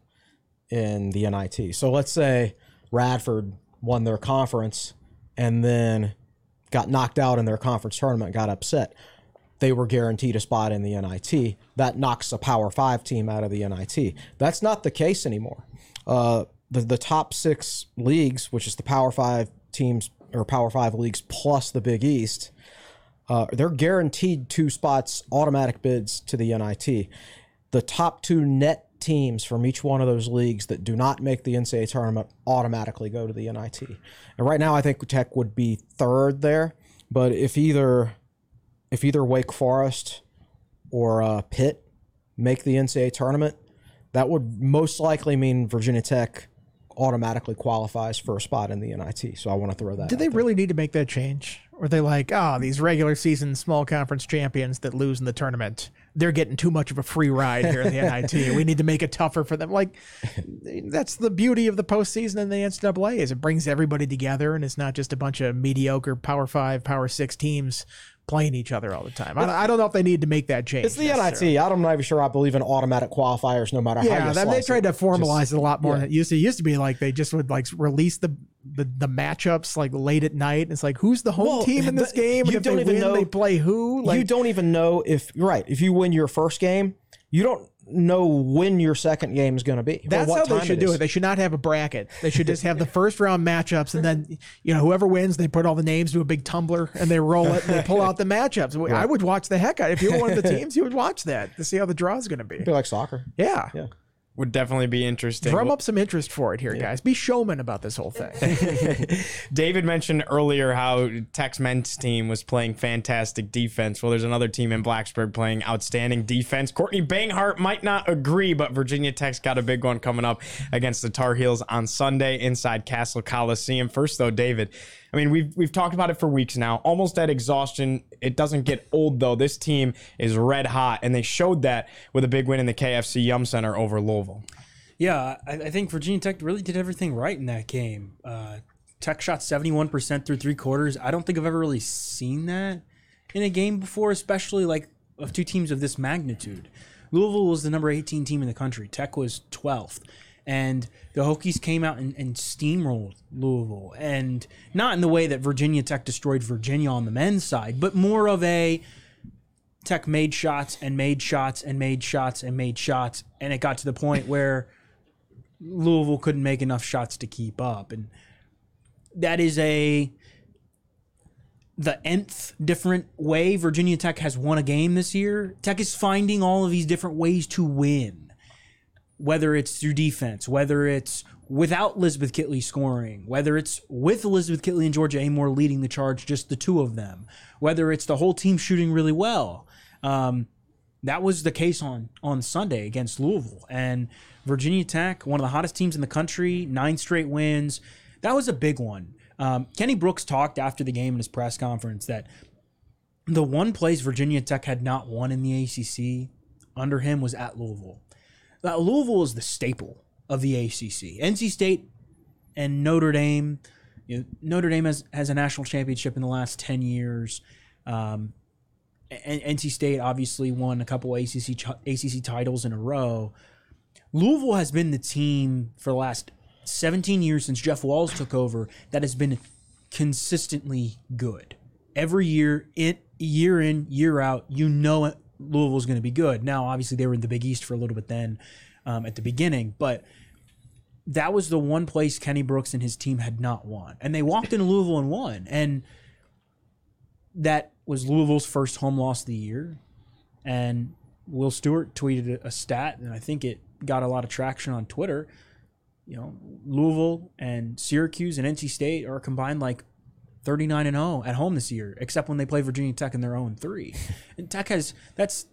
Speaker 2: in the NIT. So let's say Radford won their conference and then got knocked out in their conference tournament, got upset. They were guaranteed a spot in the NIT. That knocks a Power Five team out of the NIT. That's not the case anymore. Uh, the the top six leagues, which is the Power Five teams or Power Five leagues plus the Big East, uh, they're guaranteed two spots, automatic bids to the NIT. The top two net teams from each one of those leagues that do not make the NCAA tournament automatically go to the NIT. And right now, I think Tech would be third there. But if either if either Wake Forest or uh, Pitt make the NCAA tournament, that would most likely mean Virginia Tech automatically qualifies for a spot in the NIT. So I want to throw that.
Speaker 3: Do they
Speaker 2: there.
Speaker 3: really need to make that change? Or are they like, oh, these regular season small conference champions that lose in the tournament, they're getting too much of a free ride here in the NIT. We need to make it tougher for them. Like, that's the beauty of the postseason and the NCAA is it brings everybody together and it's not just a bunch of mediocre Power Five, Power Six teams playing each other all the time. I, I don't know if they need to make that change.
Speaker 2: It's the. NIT. I'm not even sure I believe in automatic qualifiers, no matter how
Speaker 3: Yeah, they tried
Speaker 2: it.
Speaker 3: to formalize
Speaker 2: Just-
Speaker 3: it a lot more
Speaker 2: yeah.
Speaker 3: than it used to. It used to be like they just would like release the the, the matchups like late at night. It's like who's the home
Speaker 2: Well,
Speaker 3: team in this game?
Speaker 2: you
Speaker 3: and
Speaker 2: don't
Speaker 3: they
Speaker 2: even
Speaker 3: win,
Speaker 2: know-
Speaker 3: they play who? Like
Speaker 2: you don't even know if you're right. If you win your first game, you don't know when your second game is going to be.
Speaker 3: That's
Speaker 2: what
Speaker 3: how they should do it. They should not have a bracket. They should just have the first round matchups, and then you know whoever wins, they put all the names to a big tumbler and they roll it and they pull out the matchups. I would watch the heck out. If you were one of the teams, you would watch that to see how the draw is going to be.
Speaker 2: Be like soccer.
Speaker 3: Yeah.
Speaker 2: Yeah.
Speaker 1: Would definitely be interesting.
Speaker 3: Drum up some interest for it here, guys. Be showman about this whole thing.
Speaker 1: David mentioned earlier how Tech's men's team was playing fantastic defense. Well, there's another team in Blacksburg playing outstanding defense. Courtney Banghart might not agree, but Virginia Tech's got a big one coming up against the Tar Heels on Sunday inside Cassell Coliseum. First, though, David, I mean, we've we've talked about it for weeks now. Almost at exhaustion. It doesn't get old though. This team is red hot, and they showed that with a big win in the KFC Yum Center over Louisville.
Speaker 5: Yeah, I, I think Virginia Tech really did everything right in that game. Uh, Tech shot 71% through three quarters. I don't think I've ever really seen that in a game before, especially like of two teams of this magnitude. Louisville was the number 18 team in the country. Tech was 12th. And the Hokies came out and, and steamrolled Louisville. And not in the way that Virginia Tech destroyed Virginia on the men's side, but more of a Tech made shots and made shots and made shots and made shots. And it got to the point where Louisville couldn't make enough shots to keep up. And that is a the nth different way Virginia Tech has won a game this year. Tech is finding all of these different ways to win. Whether it's through defense, whether it's without Elizabeth Kitley scoring, whether it's with Elizabeth Kitley and Georgia Amoore leading the charge, just the two of them, whether it's the whole team shooting really well. Um, that was the case on on Sunday against Louisville and Virginia Tech, one of the hottest teams in the country, nine straight wins. That was a big one. Um, Kenny Brooks talked after the game in his press conference that the one place Virginia Tech had not won in the ACC under him was at Louisville. Now, Louisville is the staple of the ACC. NC State and Notre Dame. You know, Notre Dame has, has a national championship in the last ten years. Um, NC State obviously won a couple ACC ACC titles in a row. Louisville has been the team for the last 17 years since Jeff Walz took over that has been consistently good. Every year, it year in year out, you know it, Louisville's going to be good. Now, obviously, they were in the Big East for a little bit then um, at the beginning, but that was the one place Kenny Brooks and his team had not won, and they walked into Louisville and won, and that was Louisville's first home loss of the year. And Will Stewart tweeted a stat, and I think it got a lot of traction on Twitter. You know, Louisville and Syracuse and NC State are combined like 39 and 0 at home this year, except when they play Virginia Tech in their own 3. And Tech has that's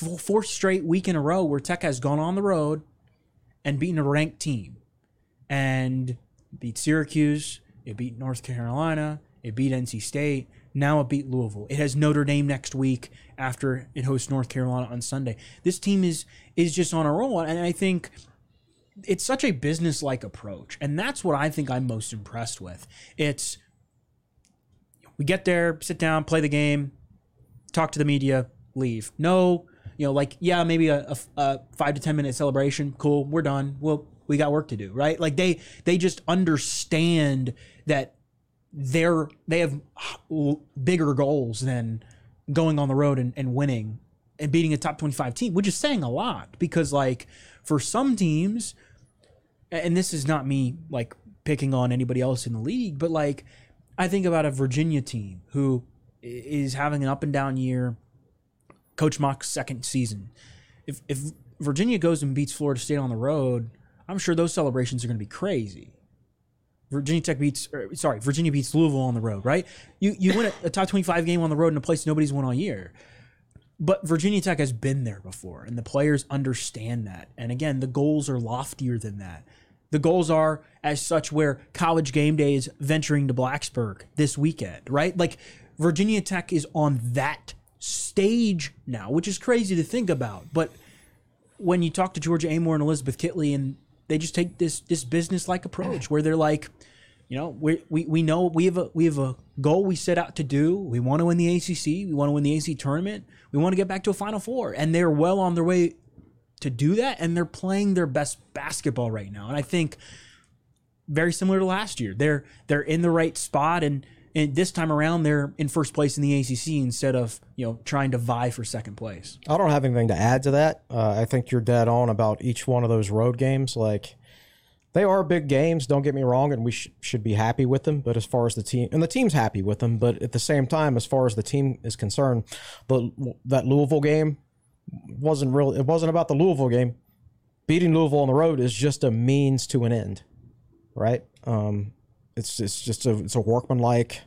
Speaker 5: f- fourth straight week in a row where Tech has gone on the road and beaten a ranked team and beat Syracuse, it beat North Carolina, it beat NC State, now it beat Louisville. It has Notre Dame next week after it hosts North Carolina on Sunday. This team is is just on a roll and I think it's such a business-like approach and that's what I think I'm most impressed with. It's we get there, sit down, play the game, talk to the media, leave. No, you know, like yeah, maybe a, a, a five to ten minute celebration. Cool, we're done. Well, we got work to do, right? Like they they just understand that they're they have bigger goals than going on the road and, and winning and beating a top 25 team which is saying a lot because like for some teams and this is not me like picking on anybody else in the league but like i think about a virginia team who is having an up and down year coach Mox's second season if if virginia goes and beats florida state on the road i'm sure those celebrations are going to be crazy Virginia Tech beats, or, sorry, Virginia beats Louisville on the road, right? You you win a, a top twenty five game on the road in a place nobody's won all year. but Virginia Tech has been there before, and the players understand that. And again, the goals are loftier than that. The goals are as such where college game day is venturing to Blacksburg this weekend, right? Like Virginia Tech is on that stage now, which is crazy to think about. But when you talk to Georgia Amoore and Elizabeth Kitley, and they just take this this business like approach where they're like, you know, we, we we know we have a we have a goal we set out to do. We want to win the ACC. We want to win the AC tournament. We want to get back to a Final Four, and they're well on their way to do that. And they're playing their best basketball right now. And I think very similar to last year, they're they're in the right spot, and and this time around they're in first place in the ACC instead of you know trying to vie for second place.
Speaker 2: I don't have anything to add to that. Uh, I think you're dead on about each one of those road games. Like they are big games. Don't get me wrong, and we sh- should be happy with them. But as far as the team, and the team's happy with them, but at the same time, as far as the team is concerned, the that Louisville game wasn't real. It wasn't about the Louisville game. Beating Louisville on the road is just a means to an end, right? Um, it's it's just a it's a workmanlike,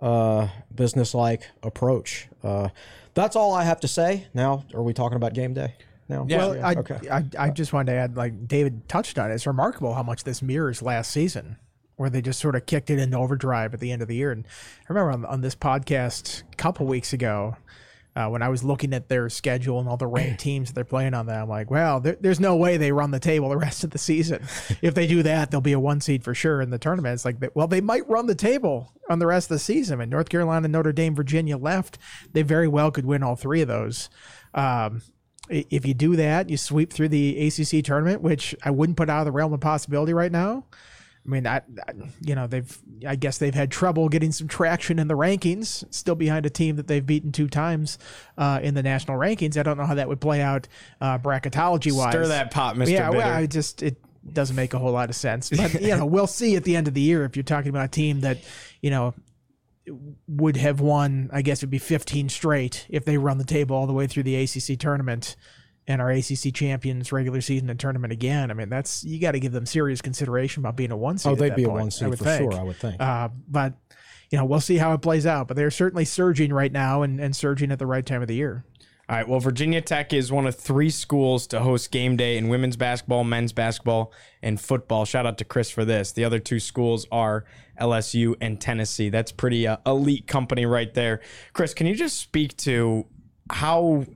Speaker 2: uh, business-like approach. Uh, that's all I have to say. Now, are we talking about game day? No.
Speaker 1: Yeah.
Speaker 3: Well, I,
Speaker 2: okay.
Speaker 3: I, I just wanted to add, like David touched on it. It's remarkable how much this mirrors last season, where they just sort of kicked it into overdrive at the end of the year. And I remember on, on this podcast a couple weeks ago, uh, when I was looking at their schedule and all the ranked teams that they're playing on, that I'm like, well, there, there's no way they run the table the rest of the season. if they do that, they'll be a one seed for sure in the tournament. It's like, well, they might run the table on the rest of the season. And North Carolina, Notre Dame, Virginia left. They very well could win all three of those. Um, if you do that, you sweep through the ACC tournament, which I wouldn't put out of the realm of possibility right now. I mean, I, I- you know, they've, I guess they've had trouble getting some traction in the rankings, still behind a team that they've beaten two times uh, in the national rankings. I don't know how that would play out uh, bracketology wise.
Speaker 1: Stir that pot, Mr.
Speaker 3: Yeah,
Speaker 1: Bitter.
Speaker 3: well, I just, it doesn't make a whole lot of sense. But, you know, we'll see at the end of the year if you're talking about a team that, you know, would have won, I guess it'd be 15 straight if they run the table all the way through the ACC tournament and are ACC champions regular season and tournament again. I mean, that's you got to give them serious consideration about being a one seed.
Speaker 2: oh, they'd
Speaker 3: that
Speaker 2: be a
Speaker 3: point,
Speaker 2: one
Speaker 3: I
Speaker 2: seed for
Speaker 3: think.
Speaker 2: sure. I would think.
Speaker 3: Uh, but you know, we'll see how it plays out. But they're certainly surging right now and, and surging at the right time of the year.
Speaker 1: All right. Well, Virginia Tech is one of three schools to host game day in women's basketball, men's basketball, and football. Shout out to Chris for this. The other two schools are LSU and Tennessee. That's pretty uh, elite company right there. Chris, can you just speak to how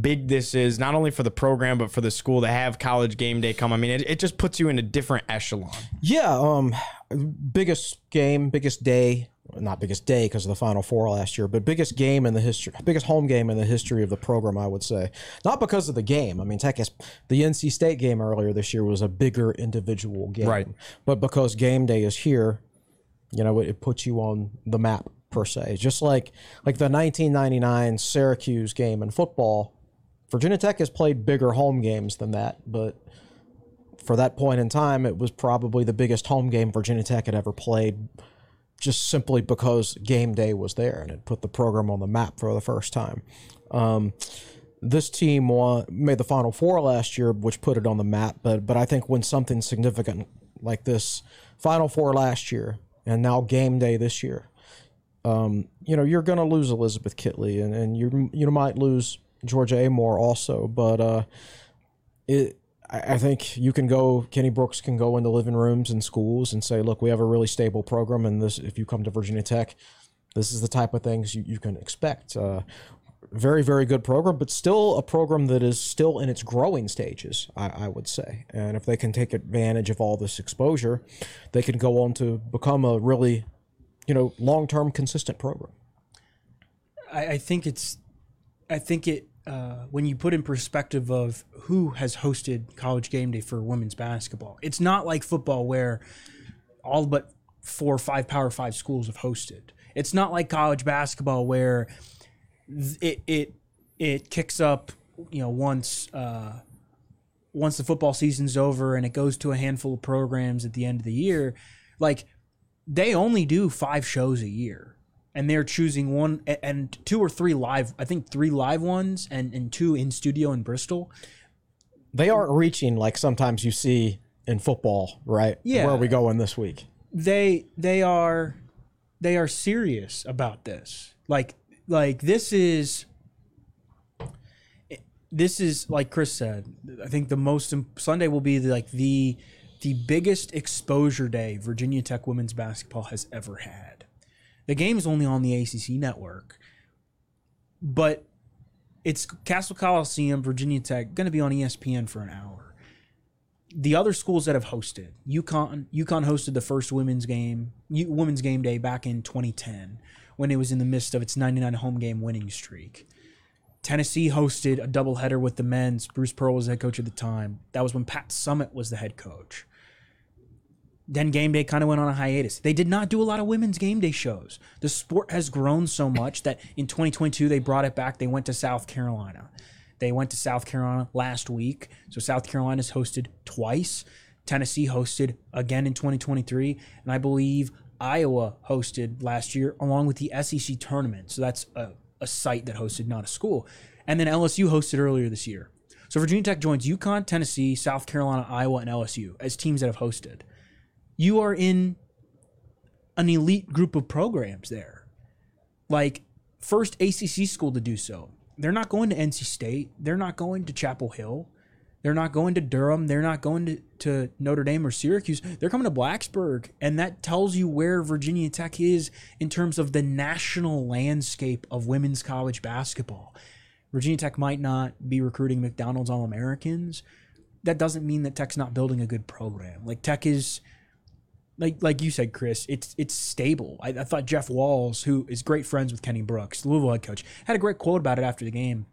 Speaker 1: big this is, not only for the program, but for the school to have college game day come? I mean, it, it just puts you in a different echelon.
Speaker 2: Yeah, um, biggest game, biggest day, not biggest day because of the Final Four last year, but biggest game in the history, biggest home game in the history of the program, I would say. Not because of the game. I mean, Tech the NC State game earlier this year was a bigger individual game,
Speaker 1: Right.
Speaker 2: But because game day is here, you know, it, it puts you on the map per se. Just like like the 1999 Syracuse game in football, Virginia Tech has played bigger home games than that, but for that point in time, it was probably the biggest home game Virginia Tech had ever played, just simply because game day was there and it put the program on the map for the first time. Um, this team won, made the Final Four last year, which put it on the map. But but I think when something significant like this, Final Four last year and now game day this year, um, you know you're going to lose Elizabeth Kitley and, and you you might lose Georgia Amoore also, but uh, it. I think you can go. Kenny Brooks can go into living rooms and schools and say, "Look, we have a really stable program, and this. If you come to Virginia Tech, this is the type of things you, you can expect." Uh, very, very good program, but still a program that is still in its growing stages, I, I would say. And if they can take advantage of all this exposure, they can go on to become a really, you know, long-term consistent program.
Speaker 5: I, I think it's, I think it uh, when you put in perspective of who has hosted college game day for women's basketball, it's not like football where all but four or five Power Five schools have hosted. It's not like college basketball where it it it kicks up, you know, once uh, once the football season's over and it goes to a handful of programs at the end of the year. Like they only do five shows a year and they're choosing one and two or three live i think three live ones and, and two in studio in bristol
Speaker 2: They aren't reaching like sometimes you see in football, right?
Speaker 5: Yeah.
Speaker 2: Where are we going this week?
Speaker 5: they they are they are serious about this like like this is this is like Chris said. I think the most Sunday will be the, like the the biggest exposure day Virginia Tech women's basketball has ever had. The game is only on the ACC network, but it's Cassell Coliseum, Virginia Tech, going to be on ESPN for an hour. The other schools that have hosted, UConn, UConn hosted the first women's game, women's game day back in 2010 when it was in the midst of its 99 home game winning streak. Tennessee hosted a doubleheader with the men's. Bruce Pearl was the head coach at the time. That was when Pat Summitt was the head coach. Then game day kind of went on a hiatus. They did not do a lot of women's game day shows. The sport has grown so much that in 2022 they brought it back. They went to South Carolina. They went to South Carolina last week. So South Carolina's hosted twice. Tennessee hosted again in 2023, and I believe Iowa hosted last year along with the SEC tournament. So that's a, a site that hosted, not a school. And then LSU hosted earlier this year. So Virginia Tech joins UConn, Tennessee, South Carolina, Iowa, and LSU as teams that have hosted. You are in an elite group of programs there. Like, first ACC school to do so. They're not going to NC State. They're not going to Chapel Hill. They're not going to Durham. They're not going to, to Notre Dame or Syracuse. They're coming to Blacksburg. And that tells you where Virginia Tech is in terms of the national landscape of women's college basketball. Virginia Tech might not be recruiting McDonald's All Americans. That doesn't mean that Tech's not building a good program. Like Tech is like like you said, Chris, it's it's stable. I, I thought Jeff Walz, who is great friends with Kenny Brooks, the Louisville head coach, had a great quote about it after the game.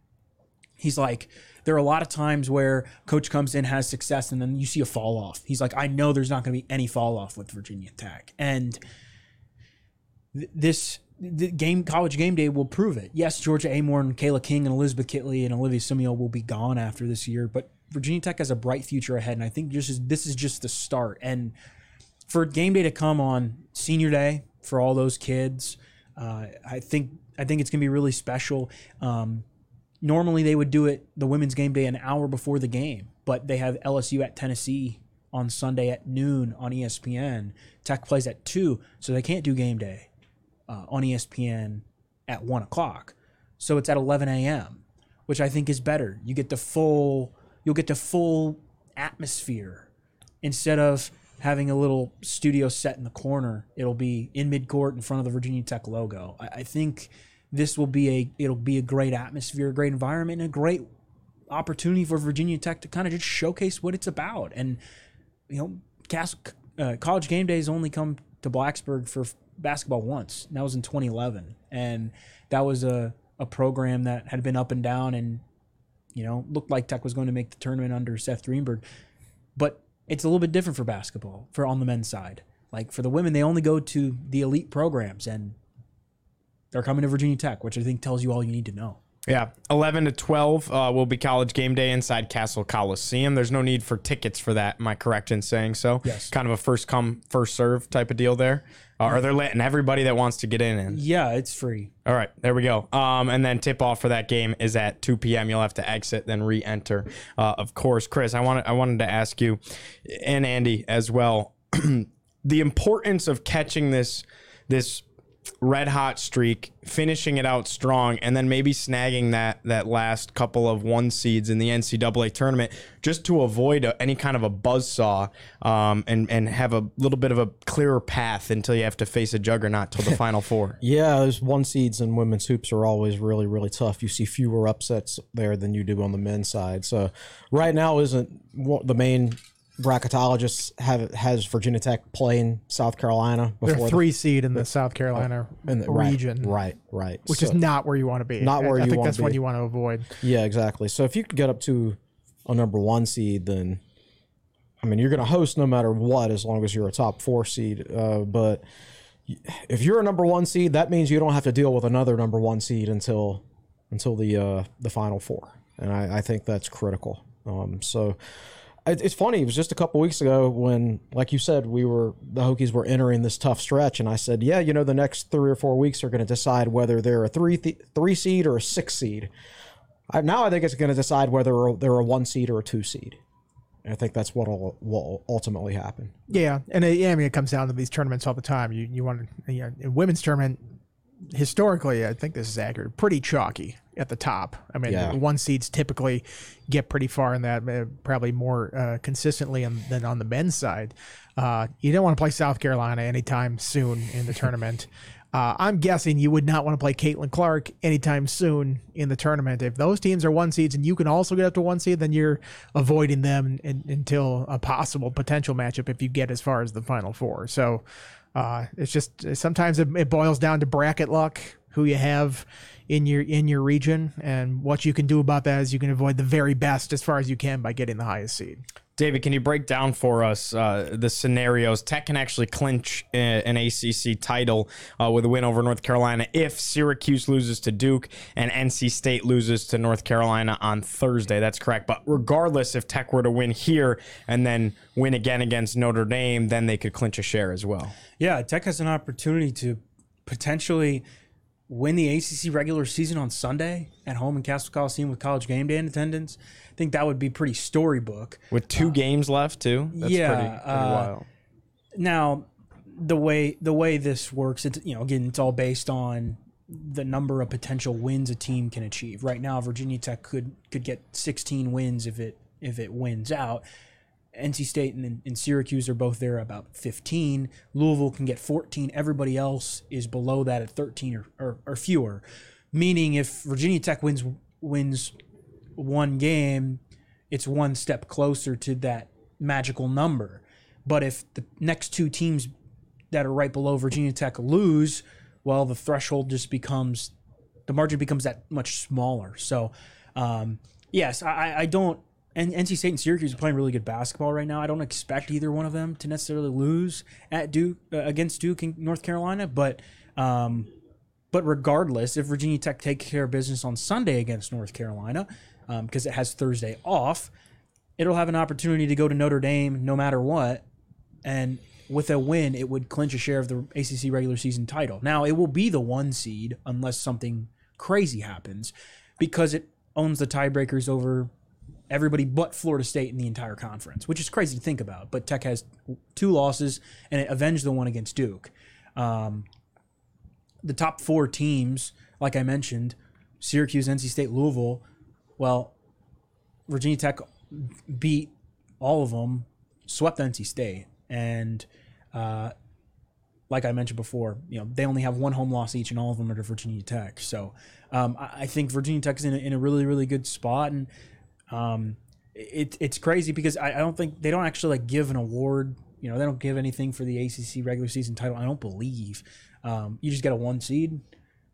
Speaker 5: He's like, there are a lot of times where coach comes in, has success, and then you see a fall off. He's like, I know there's not going to be any fall off with Virginia Tech, and th- this the game college game day will prove it. Yes, Georgia Amoore and Kayla King and Elizabeth Kitley and Olivia Summiel will be gone after this year, but Virginia Tech has a bright future ahead, and I think this is this is just the start. And for game day to come on senior day for all those kids, uh, I think I think it's gonna be really special. Um, normally they would do it the women's game day an hour before the game, but they have LSU at Tennessee on Sunday at noon on ESPN. Tech plays at two, so they can't do game day uh, on ESPN at one o'clock. So it's at 11 a.m., which I think is better. You get the full, you'll get the full atmosphere instead of having a little studio set in the corner. It'll be in midcourt in front of the Virginia Tech logo. I, I think this will be a, it'll be a great atmosphere, a great environment, and a great opportunity for Virginia Tech to kind of just showcase what it's about. And you know, uh, college game days only come to Blacksburg for f- basketball once. And that was in 2011, and that was a a program that had been up and down, and you know, looked like Tech was going to make the tournament under Seth Greenberg, but it's a little bit different for basketball for on the men's side. Like for the women, they only go to the elite programs, and they're coming to Virginia Tech, which I think tells you all you need to know.
Speaker 1: Yeah, 11 to 12 uh, will be college game day inside Cassell Coliseum. There's no need for tickets for that. Am I correct in saying so?
Speaker 5: Yes.
Speaker 1: Kind of a first come, first serve type of deal there. Uh, or they're letting everybody that wants to get in in.
Speaker 5: Yeah, it's free.
Speaker 1: All right, there we go. Um, and then tip off for that game is at 2 p.m. You'll have to exit, then re-enter. Uh, of course, Chris, I wanted I wanted to ask you, and Andy as well, the importance of catching this this red hot streak, finishing it out strong, and then maybe snagging that that last couple of one seeds in the NCAA tournament, just to avoid a, any kind of a buzzsaw, um, and and have a little bit of a clearer path until you have to face a juggernaut till the final four.
Speaker 2: Yeah, those one seeds in women's hoops are always really, really tough. You see fewer upsets there than you do on the men's side. So right now isn't the main bracketologists have has Virginia Tech playing South Carolina
Speaker 3: They're
Speaker 2: before the-
Speaker 3: three seed in the South Carolina
Speaker 2: in the
Speaker 3: region,
Speaker 2: Right, right.
Speaker 3: which
Speaker 2: So-
Speaker 3: is not where you want to be.
Speaker 2: Not where
Speaker 3: I
Speaker 2: you
Speaker 3: think
Speaker 2: wanna
Speaker 3: that's what you want to avoid.
Speaker 2: Yeah, exactly. So if you could get up to a number one seed, then I mean you're going to host no matter what, as long as you're a top four seed. Uh, but if you're a number one seed, that means you don't have to deal with another number one seed until until the uh, the final four, and I, I think that's critical. Um, so. It- It's funny. It was just a couple weeks ago when, like you said, we were the Hokies were entering this tough stretch, and I said, "Yeah, you know, the next three or four weeks are going to decide whether they're a three th- three seed or a six seed." I, now I think it's going to decide whether they're a one seed or a two seed. And I think that's what will, will ultimately happen.
Speaker 3: Yeah, and it, yeah, I mean, it comes down to these tournaments all the time. You you want to, you know, in women's tournament, historically, I think this is accurate, pretty chalky. At the top. I mean,
Speaker 2: Yeah.
Speaker 3: one seeds typically get pretty far in that, uh, probably more uh, consistently on, than on the men's side. Uh, you don't want to play South Carolina anytime soon in the tournament. Uh, I'm guessing you would not want to play Caitlin Clark anytime soon in the tournament. If those teams are one seeds and you can also get up to one seed, then you're avoiding them in, until a possible potential matchup if you get as far as the final four. So uh, it's just sometimes it, it boils down to bracket luck, who you have in your in your region, and what you can do about that is you can avoid the very best as far as you can by getting the highest seed.
Speaker 1: David, can you break down for us uh, the scenarios? Tech can actually clinch a- an ACC title uh, with a win over North Carolina if Syracuse loses to Duke and NC State loses to North Carolina on Thursday. That's correct. But regardless, if Tech were to win here and then win again against Notre Dame, then they could clinch a share as well.
Speaker 5: Yeah, Tech has an opportunity to potentially win the ACC regular season on Sunday at home in Cassell Coliseum with college game day in attendance. I think that would be pretty storybook.
Speaker 1: With two games left, too. That's
Speaker 5: yeah,
Speaker 1: pretty, pretty
Speaker 5: uh,
Speaker 1: wild.
Speaker 5: Now, the way the way this works, it's you know again, it's all based on the number of potential wins a team can achieve. Right now, Virginia Tech could could get 16 wins if it if it wins out. NC State and, and Syracuse are both there about 15. Louisville can get 14. Everybody else is below that at 13 or, or, or fewer. Meaning, if Virginia Tech wins wins one game, it's one step closer to that magical number. But if the next two teams that are right below Virginia Tech lose, well, the threshold just becomes the margin becomes that much smaller. So, um, yes, I, I don't. And NC State and Syracuse are playing really good basketball right now. I don't expect either one of them to necessarily lose at Duke uh, against Duke North Carolina, but um, but regardless, if Virginia Tech takes care of business on Sunday against North Carolina, because it has Thursday off, it'll have an opportunity to go to Notre Dame no matter what, and with a win, it would clinch a share of the ACC regular season title. Now, it will be the one seed unless something crazy happens, because it owns the tiebreakers over everybody but Florida State in the entire conference, which is crazy to think about. But Tech has two losses, and it avenged the one against Duke. Um, the top four teams, like I mentioned, Syracuse, NC State, Louisville. Well, Virginia Tech beat all of them, swept NC State, and uh, like I mentioned before, you know they only have one home loss each, and all of them are to Virginia Tech. So um, I, think Virginia Tech is in a, in a really really good spot, and um, it, it's crazy because I, I don't think they don't actually like give an award. You know, they don't give anything for the ACC regular season title. I don't believe. Um, you just get a one seed.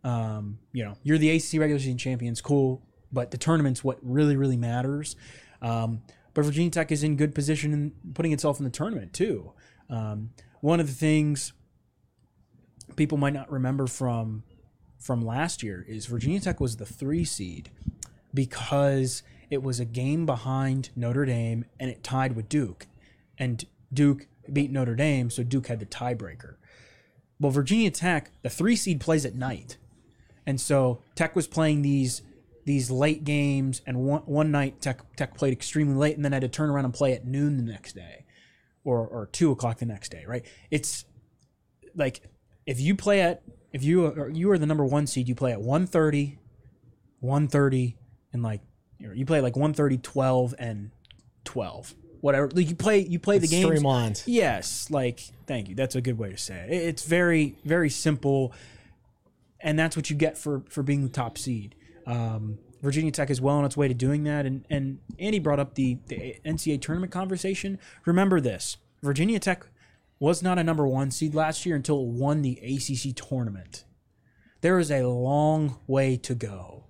Speaker 5: Um, you know, you're the ACC regular season champions, cool, but the tournament's what really, really matters. Um, but Virginia Tech is in good position in putting itself in the tournament too. Um, one of the things people might not remember from from last year is Virginia Tech was the three seed because it was a game behind Notre Dame and it tied with Duke, and Duke beat Notre Dame, so Duke had the tiebreaker. Well, Virginia Tech, the three seed plays at night, and so Tech was playing these these late games, and one one night Tech Tech played extremely late, and then had to turn around and play at noon the next day, or or two o'clock the next day. Right? It's like if you play at if you are, you are the number one seed, you play at 1.30, 1.30, and like you, know, you play like 1.30, 12, and twelve. Whatever like you play, you play the
Speaker 2: It's
Speaker 5: games.
Speaker 2: streamlined.
Speaker 5: Yes, like thank you. That's a good way to say it. It- It's very very simple, and that's what you get for for being the top seed. Um, Virginia Tech is well on its way to doing that, and and Andy brought up the the NCAA tournament conversation. Remember this: Virginia Tech was not a number one seed last year until it won the ACC tournament. There is a long way to go.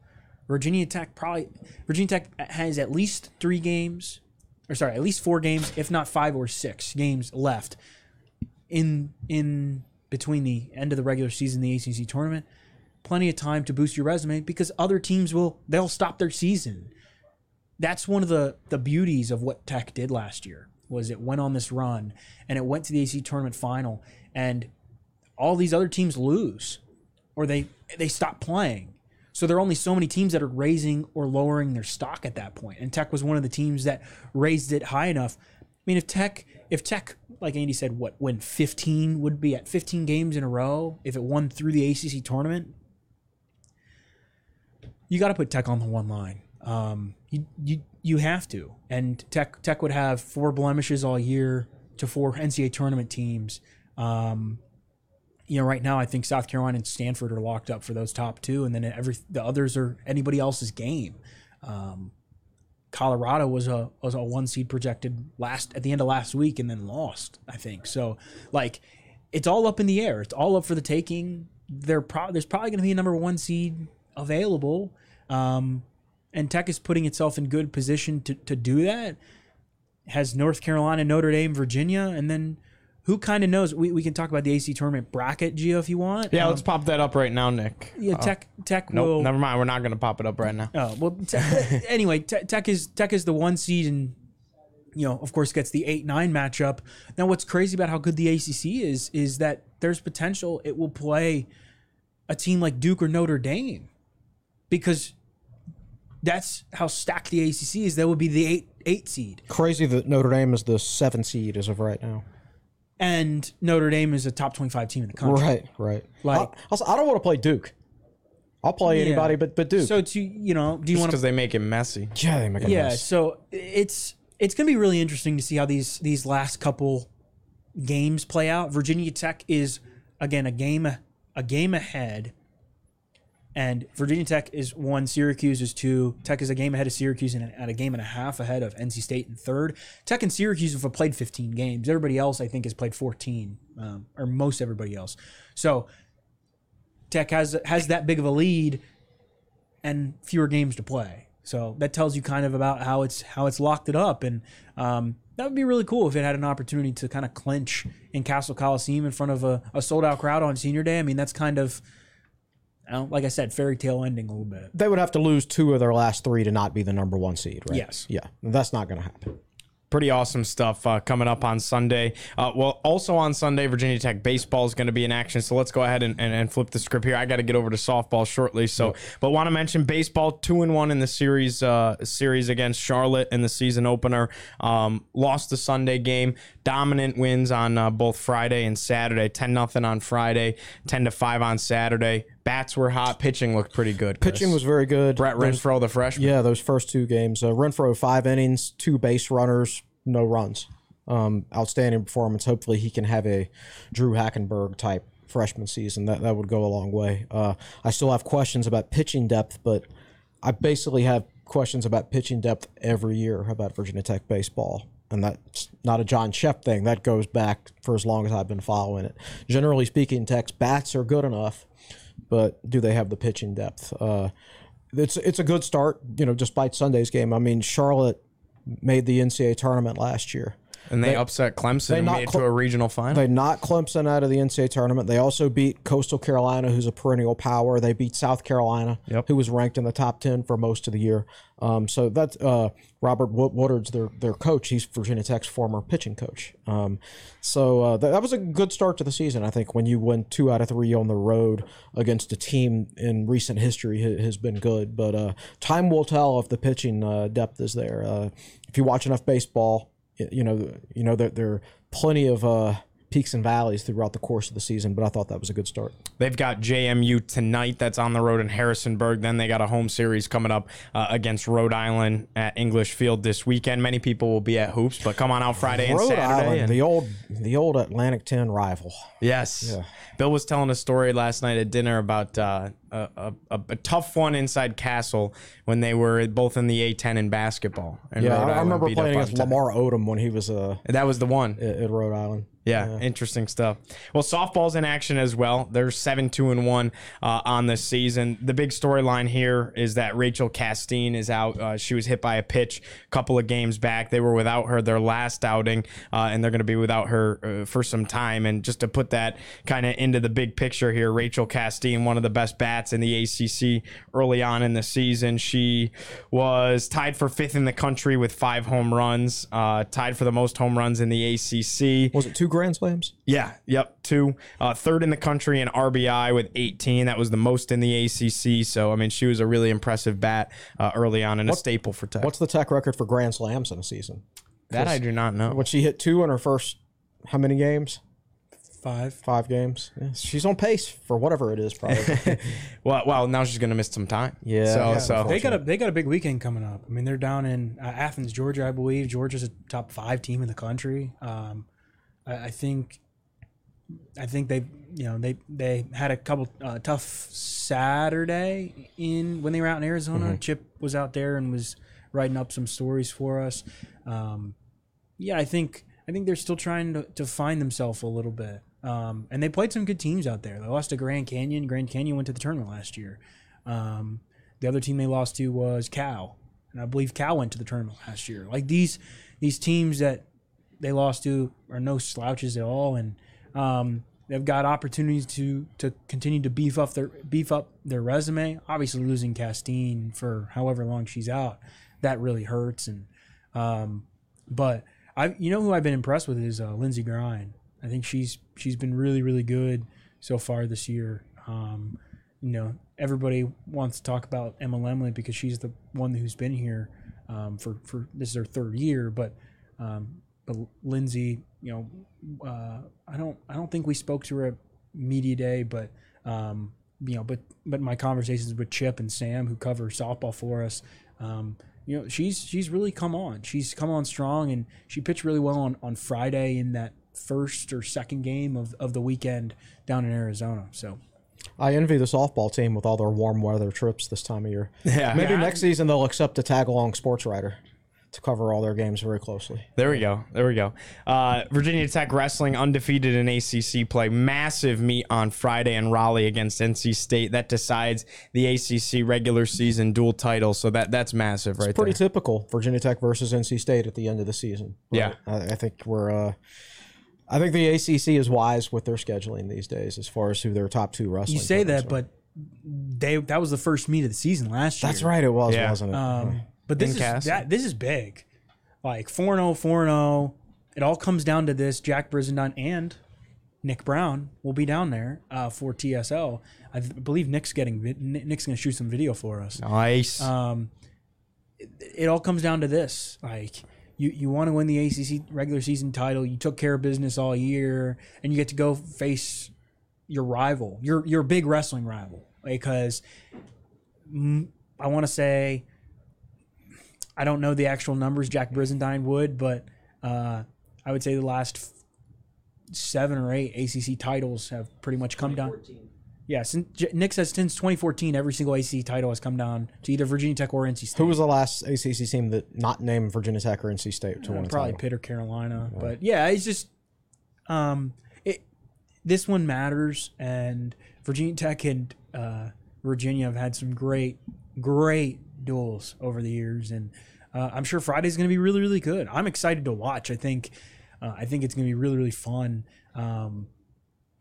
Speaker 5: Virginia Tech probably Virginia Tech has at least three games, or sorry, at least four games, if not five or six games left in in between the end of the regular season the ACC tournament. Plenty of time to boost your resume because other teams will they'll stop their season. That's one of the the beauties of what Tech did last year was it went on this run and it went to the ACC tournament final and all these other teams lose or they they stop playing. So there are only so many teams that are raising or lowering their stock at that point. And Tech was one of the teams that raised it high enough. I mean, if Tech, if Tech, like Andy said, what win 15 would be at 15 games in a row if it won through the ACC tournament. you got to put Tech on the one line. Um, you you you have to, and Tech Tech would have four blemishes all year to four NCAA tournament teams. Um, you know, right now I think South Carolina and Stanford are locked up for those top two, and then every the others are anybody else's game. Um, Colorado was a was a one seed projected last at the end of last week and then lost. I think so. Like it's all up in the air. It's all up for the taking. There pro- there's probably going to be a number one seed available, um, and Tech is putting itself in good position to to do that. Has North Carolina, Notre Dame, Virginia, and then who kind of knows? We, we can talk about the AC tournament bracket, Geo, if you want.
Speaker 1: Yeah,
Speaker 5: Um,
Speaker 1: let's pop that up right now, Nick.
Speaker 5: yeah, Tech Tech
Speaker 1: Nope,
Speaker 5: will.
Speaker 1: never mind. We're not going to pop it up right now.
Speaker 5: Oh well. Te- anyway, Te- Tech is Tech is the one seed, and you know, of course, gets the eight nine matchup. Now, what's crazy about how good the ACC is is that there's potential it will play a team like Duke or Notre Dame because that's how stacked the ACC is. That would be the eight eight seed,
Speaker 2: Crazy that Notre Dame is the seven seed as of right now.
Speaker 5: And Notre Dame is a top twenty five team in the country.
Speaker 2: Right, right.
Speaker 5: Like-
Speaker 2: I, also, I don't want to play Duke. I'll play
Speaker 5: Yeah.
Speaker 2: anybody but but Duke.
Speaker 5: So to you know, do you
Speaker 1: Just
Speaker 5: want
Speaker 1: because they make it messy.
Speaker 2: yeah, they make a
Speaker 5: yeah
Speaker 2: mess.
Speaker 5: so it's it's gonna be really interesting to see how these these last couple games play out virginia tech is again a game a game ahead and virginia tech is one syracuse is two. Tech is a game ahead of syracuse and at a game and a half ahead of nc state in third. Tech and syracuse have played 15 games. Everybody else i think has played 14 um, or most everybody else. So tech has has that big of a lead and fewer games to play. So that tells you kind of about how it's how it's locked it up, and um, that would be really cool if it had an opportunity to kind of clinch in Cassell Coliseum in front of a, a sold out crowd on Senior Day. I mean, that's kind of, I don't, like I said, fairy tale ending a little bit.
Speaker 2: They would have to lose two of their last three to not be the number one seed, right?
Speaker 5: Yes.
Speaker 2: Yeah, that's not going to happen.
Speaker 1: pretty awesome stuff uh, coming up on Sunday. Uh, well, also on Sunday, Virginia Tech baseball is going to be in action. So let's go ahead and, and, and flip the script here. I got to get over to softball shortly. So, but want to mention baseball two and one in the series uh, series against Charlotte in the season opener. Um, lost the Sunday game. Dominant wins on uh, both Friday and Saturday. Ten nothing on Friday. Ten to five on Saturday. Bats were hot. Pitching looked pretty good. Chris.
Speaker 2: Pitching was very good.
Speaker 1: Brett
Speaker 2: Those-
Speaker 1: Renfro, the freshman.
Speaker 2: Yeah, those first two games. Uh, Renfro, five innings, two base runners, no runs. Um, outstanding performance. Hopefully, he can have a Drue Hackenberg type freshman season. That that would go a long way. Uh, I still have questions about pitching depth, but I basically have questions about pitching depth every year about Virginia Tech baseball. And that's not a John Szefc thing. That goes back for as long as I've been following it. Generally speaking, Tech's bats are good enough, but do they have the pitching depth? Uh, it's it's a good start, you know, despite Sunday's game. I mean, Charlotte made the NCAA tournament last year.
Speaker 1: And they, upset Clemson and made it
Speaker 2: Cle-
Speaker 1: to a regional final.
Speaker 2: They knocked Clemson out of the NCAA tournament. They also beat Coastal Carolina, who's a perennial power. They beat South Carolina,
Speaker 1: Yep.
Speaker 2: who was ranked in the top ten for most of the year. Um, so that's uh, Robert Wo- Woodard's their their coach. He's Virginia Tech's former pitching coach. Um, so uh, that, that was a good start to the season. I think when you win two out of three on the road against a team in recent history ha- has been good. But uh, time will tell if the pitching uh, depth is there. Uh, if you watch enough baseball, you know you know that there are plenty of uh, peaks and valleys throughout the course of the season. But I thought that was a good start.
Speaker 1: They've got JMU tonight. That's on the road in Harrisonburg. Then they got a home series coming up uh, against Rhode Island at English Field this weekend. Many people will be at hoops, but come on out Friday and
Speaker 2: Rhode
Speaker 1: Saturday.
Speaker 2: Island,
Speaker 1: and-
Speaker 2: the old the old Atlantic Ten rival.
Speaker 1: yes, Bill was telling a story last night at dinner about uh, a, a, a, a tough one inside Cassell when they were both in the A10 in basketball. And
Speaker 2: Yeah,
Speaker 1: Rhode
Speaker 2: I, I remember playing against Lamar Odom when he was uh,
Speaker 1: That was the one.
Speaker 2: at, at Rhode Island.
Speaker 1: Yeah, interesting stuff. Well, softball's in action as well. They're seven two and one uh, on this season. The big storyline here is that Rachel Castine is out. Uh, she was hit by a pitch a couple of games back. They were without her their last outing, uh, and they're going to be without her uh, for some time. And just to put that kind of into the big picture here, Rachel Castine, one of the best bats in the ACC early on in the season. She was tied for fifth in the country with five home runs, uh, tied for the most home runs in the ACC.
Speaker 2: Was it two Grand Slams?
Speaker 1: Yeah, yep, two. Uh, third in the country in RBI with 18. That was the most in the ACC. So, I mean, she was a really impressive bat uh, early on and a staple for Tech.
Speaker 2: What's the Tech record for Grand Slams in a season?
Speaker 1: that I do not know.
Speaker 2: When she hit two in her first how many games?
Speaker 5: Five.
Speaker 2: five games. Yeah, she's on pace for whatever it is, probably.
Speaker 1: Well, well, now she's gonna miss some time.
Speaker 2: Yeah.
Speaker 1: So,
Speaker 2: Yeah,
Speaker 1: so
Speaker 5: They got a they got a big weekend coming up. I mean, they're down in uh, Athens, Georgia, I believe. Georgia's a top five team in the country. Um, I, I think, I think they, you know, they they had a couple uh, tough Saturday in when they were out in Arizona. Chip was out there and was writing up some stories for us. Um, yeah, I think I think they're still trying to, to find themselves a little bit. Um, and they played some good teams out there. They lost to Grand Canyon. Grand Canyon went to the tournament last year. Um, the other team they lost to was Cal, and I believe Cal went to the tournament last year. Like these these teams that they lost to are no slouches at all, and um, they've got opportunities to to continue to beef up their beef up their resume. Obviously, losing Castine for however long she's out, that really hurts. And um, but I, you know, who I've been impressed with is uh, Lindsey Grind. I think she's she's been really really good so far this year. Um, you know, everybody wants to talk about Emma Lemley because she's the one who's been here um, for for this is her third year. But um, Lindsay, you know, uh, I don't I don't think we spoke to her at media day, but um, you know, but but my conversations with Chip and Sam who cover softball for us. Um, you know, she's she's really come on. She's come on strong, and she pitched really well on, on Friday in that first or second game of, of the weekend down in Arizona. So
Speaker 2: I envy the softball team with all their warm weather trips this time of year.
Speaker 1: Yeah.
Speaker 2: Maybe
Speaker 1: Yeah.
Speaker 2: next season they'll accept a tag along sports writer to cover all their games very closely.
Speaker 1: There we go. There we go. Uh, Virginia Tech wrestling undefeated in ACC play. Massive meet on Friday in Raleigh against NC State. That decides the ACC regular season dual title. So that that's massive, right
Speaker 2: Pretty
Speaker 1: there.
Speaker 2: typical Virginia Tech versus NC State at the end of the season.
Speaker 1: Yeah.
Speaker 2: I, I think we're. Uh, I think the ACC is wise with their scheduling these days as far as who their top two wrestling.
Speaker 5: you say that,
Speaker 2: are.
Speaker 5: but they that was the first meet of the season last year.
Speaker 2: that's right. It was,
Speaker 1: Yeah.
Speaker 2: wasn't it?
Speaker 5: Um, but this is
Speaker 1: Castle.
Speaker 5: that this is big, like 4-0, 4-0. It all comes down to this: Jack Brizendine and Nick Brown will be down there uh, for TSL. I th- believe Nick's getting Nick's going to shoot some video for us.
Speaker 1: Nice.
Speaker 5: Um, it, it all comes down to this: like you you want to win the ACC regular season title. You took care of business all year, and you get to go face your rival, your your big wrestling rival, because mm, I want to say I don't know the actual numbers Jack Brizendine would, but uh, I would say the last seven or eight ACC titles have pretty much come down. Yeah, since J- Nick says since 2014, every single ACC title has come down to either Virginia Tech or NC State.
Speaker 2: Who was the last ACC team that not named Virginia Tech or NC State to
Speaker 5: Uh,
Speaker 2: win a
Speaker 5: probably
Speaker 2: title?
Speaker 5: Pitt or Carolina. But yeah, it's just um, it. This one matters, and Virginia Tech and uh, Virginia have had some great, great duels over the years, and uh, I'm sure Friday's going to be really, really good. I'm excited to watch. I think, uh, I think it's going to be really, really fun. Um,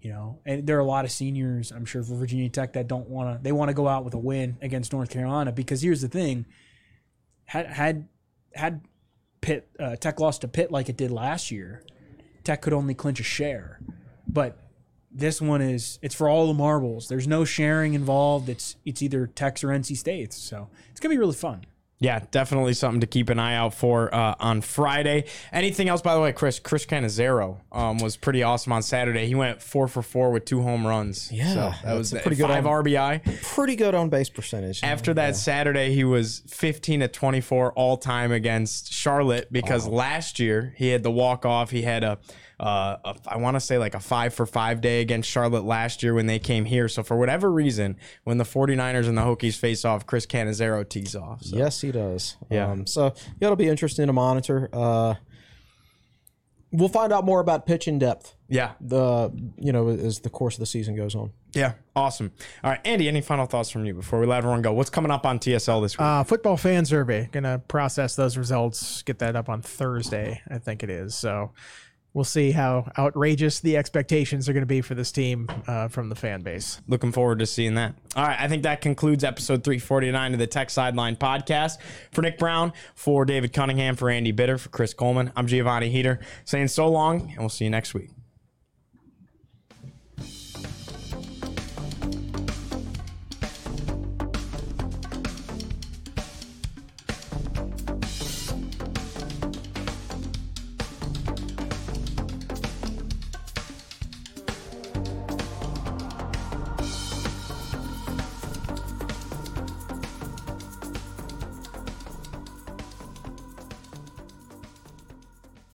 Speaker 5: you know, and there are a lot of seniors, I'm sure, for Virginia Tech that don't want to. They want to go out with a win against North Carolina because here's the thing: had had had Pitt uh, Tech lost to Pitt like it did last year, Tech could only clinch a share. But this one is it's for all the marbles. There's no sharing involved. It's it's either Tech's or NC State's. So it's gonna be really fun.
Speaker 1: Yeah, definitely something to keep an eye out for uh, on Friday. Anything else, by the way, Chris? Chris Cannizzaro um, was pretty awesome on Saturday. He went four for four with two home runs.
Speaker 2: Yeah,
Speaker 1: so that was
Speaker 2: a pretty good
Speaker 1: five
Speaker 2: on-
Speaker 1: RBI.
Speaker 2: Pretty good on base percentage.
Speaker 1: After that Saturday, he was 15 to 24 all time against Charlotte because last year he had the walk off. He had a, uh, a I want to say like a five for five day against Charlotte last year when they came here. So for whatever reason, when the 49ers and the Hokies face off, Chris Cannizzaro tees off. So.
Speaker 2: Yes, he does.
Speaker 1: Yeah.
Speaker 2: Um, so yeah, it'll be interesting to monitor. Uh, we'll find out more about pitch in depth.
Speaker 1: Yeah.
Speaker 2: The you know as the course of the season goes on.
Speaker 1: Yeah. Awesome. All right, Andy, any final thoughts from you before we let everyone go? What's coming up on TSL this week?
Speaker 3: Uh, football fan survey. Gonna process those results. Get that up on Thursday, I think it is. So we'll see how outrageous the expectations are going to be for this team uh, from the fan base.
Speaker 1: Looking forward to seeing that. All right, I think that concludes episode 349 of the Tech Sideline podcast. For Nick Brown, for David Cunningham, for Andy Bitter, for Chris Coleman, I'm Giovanni Heater saying so long, and we'll see you next week.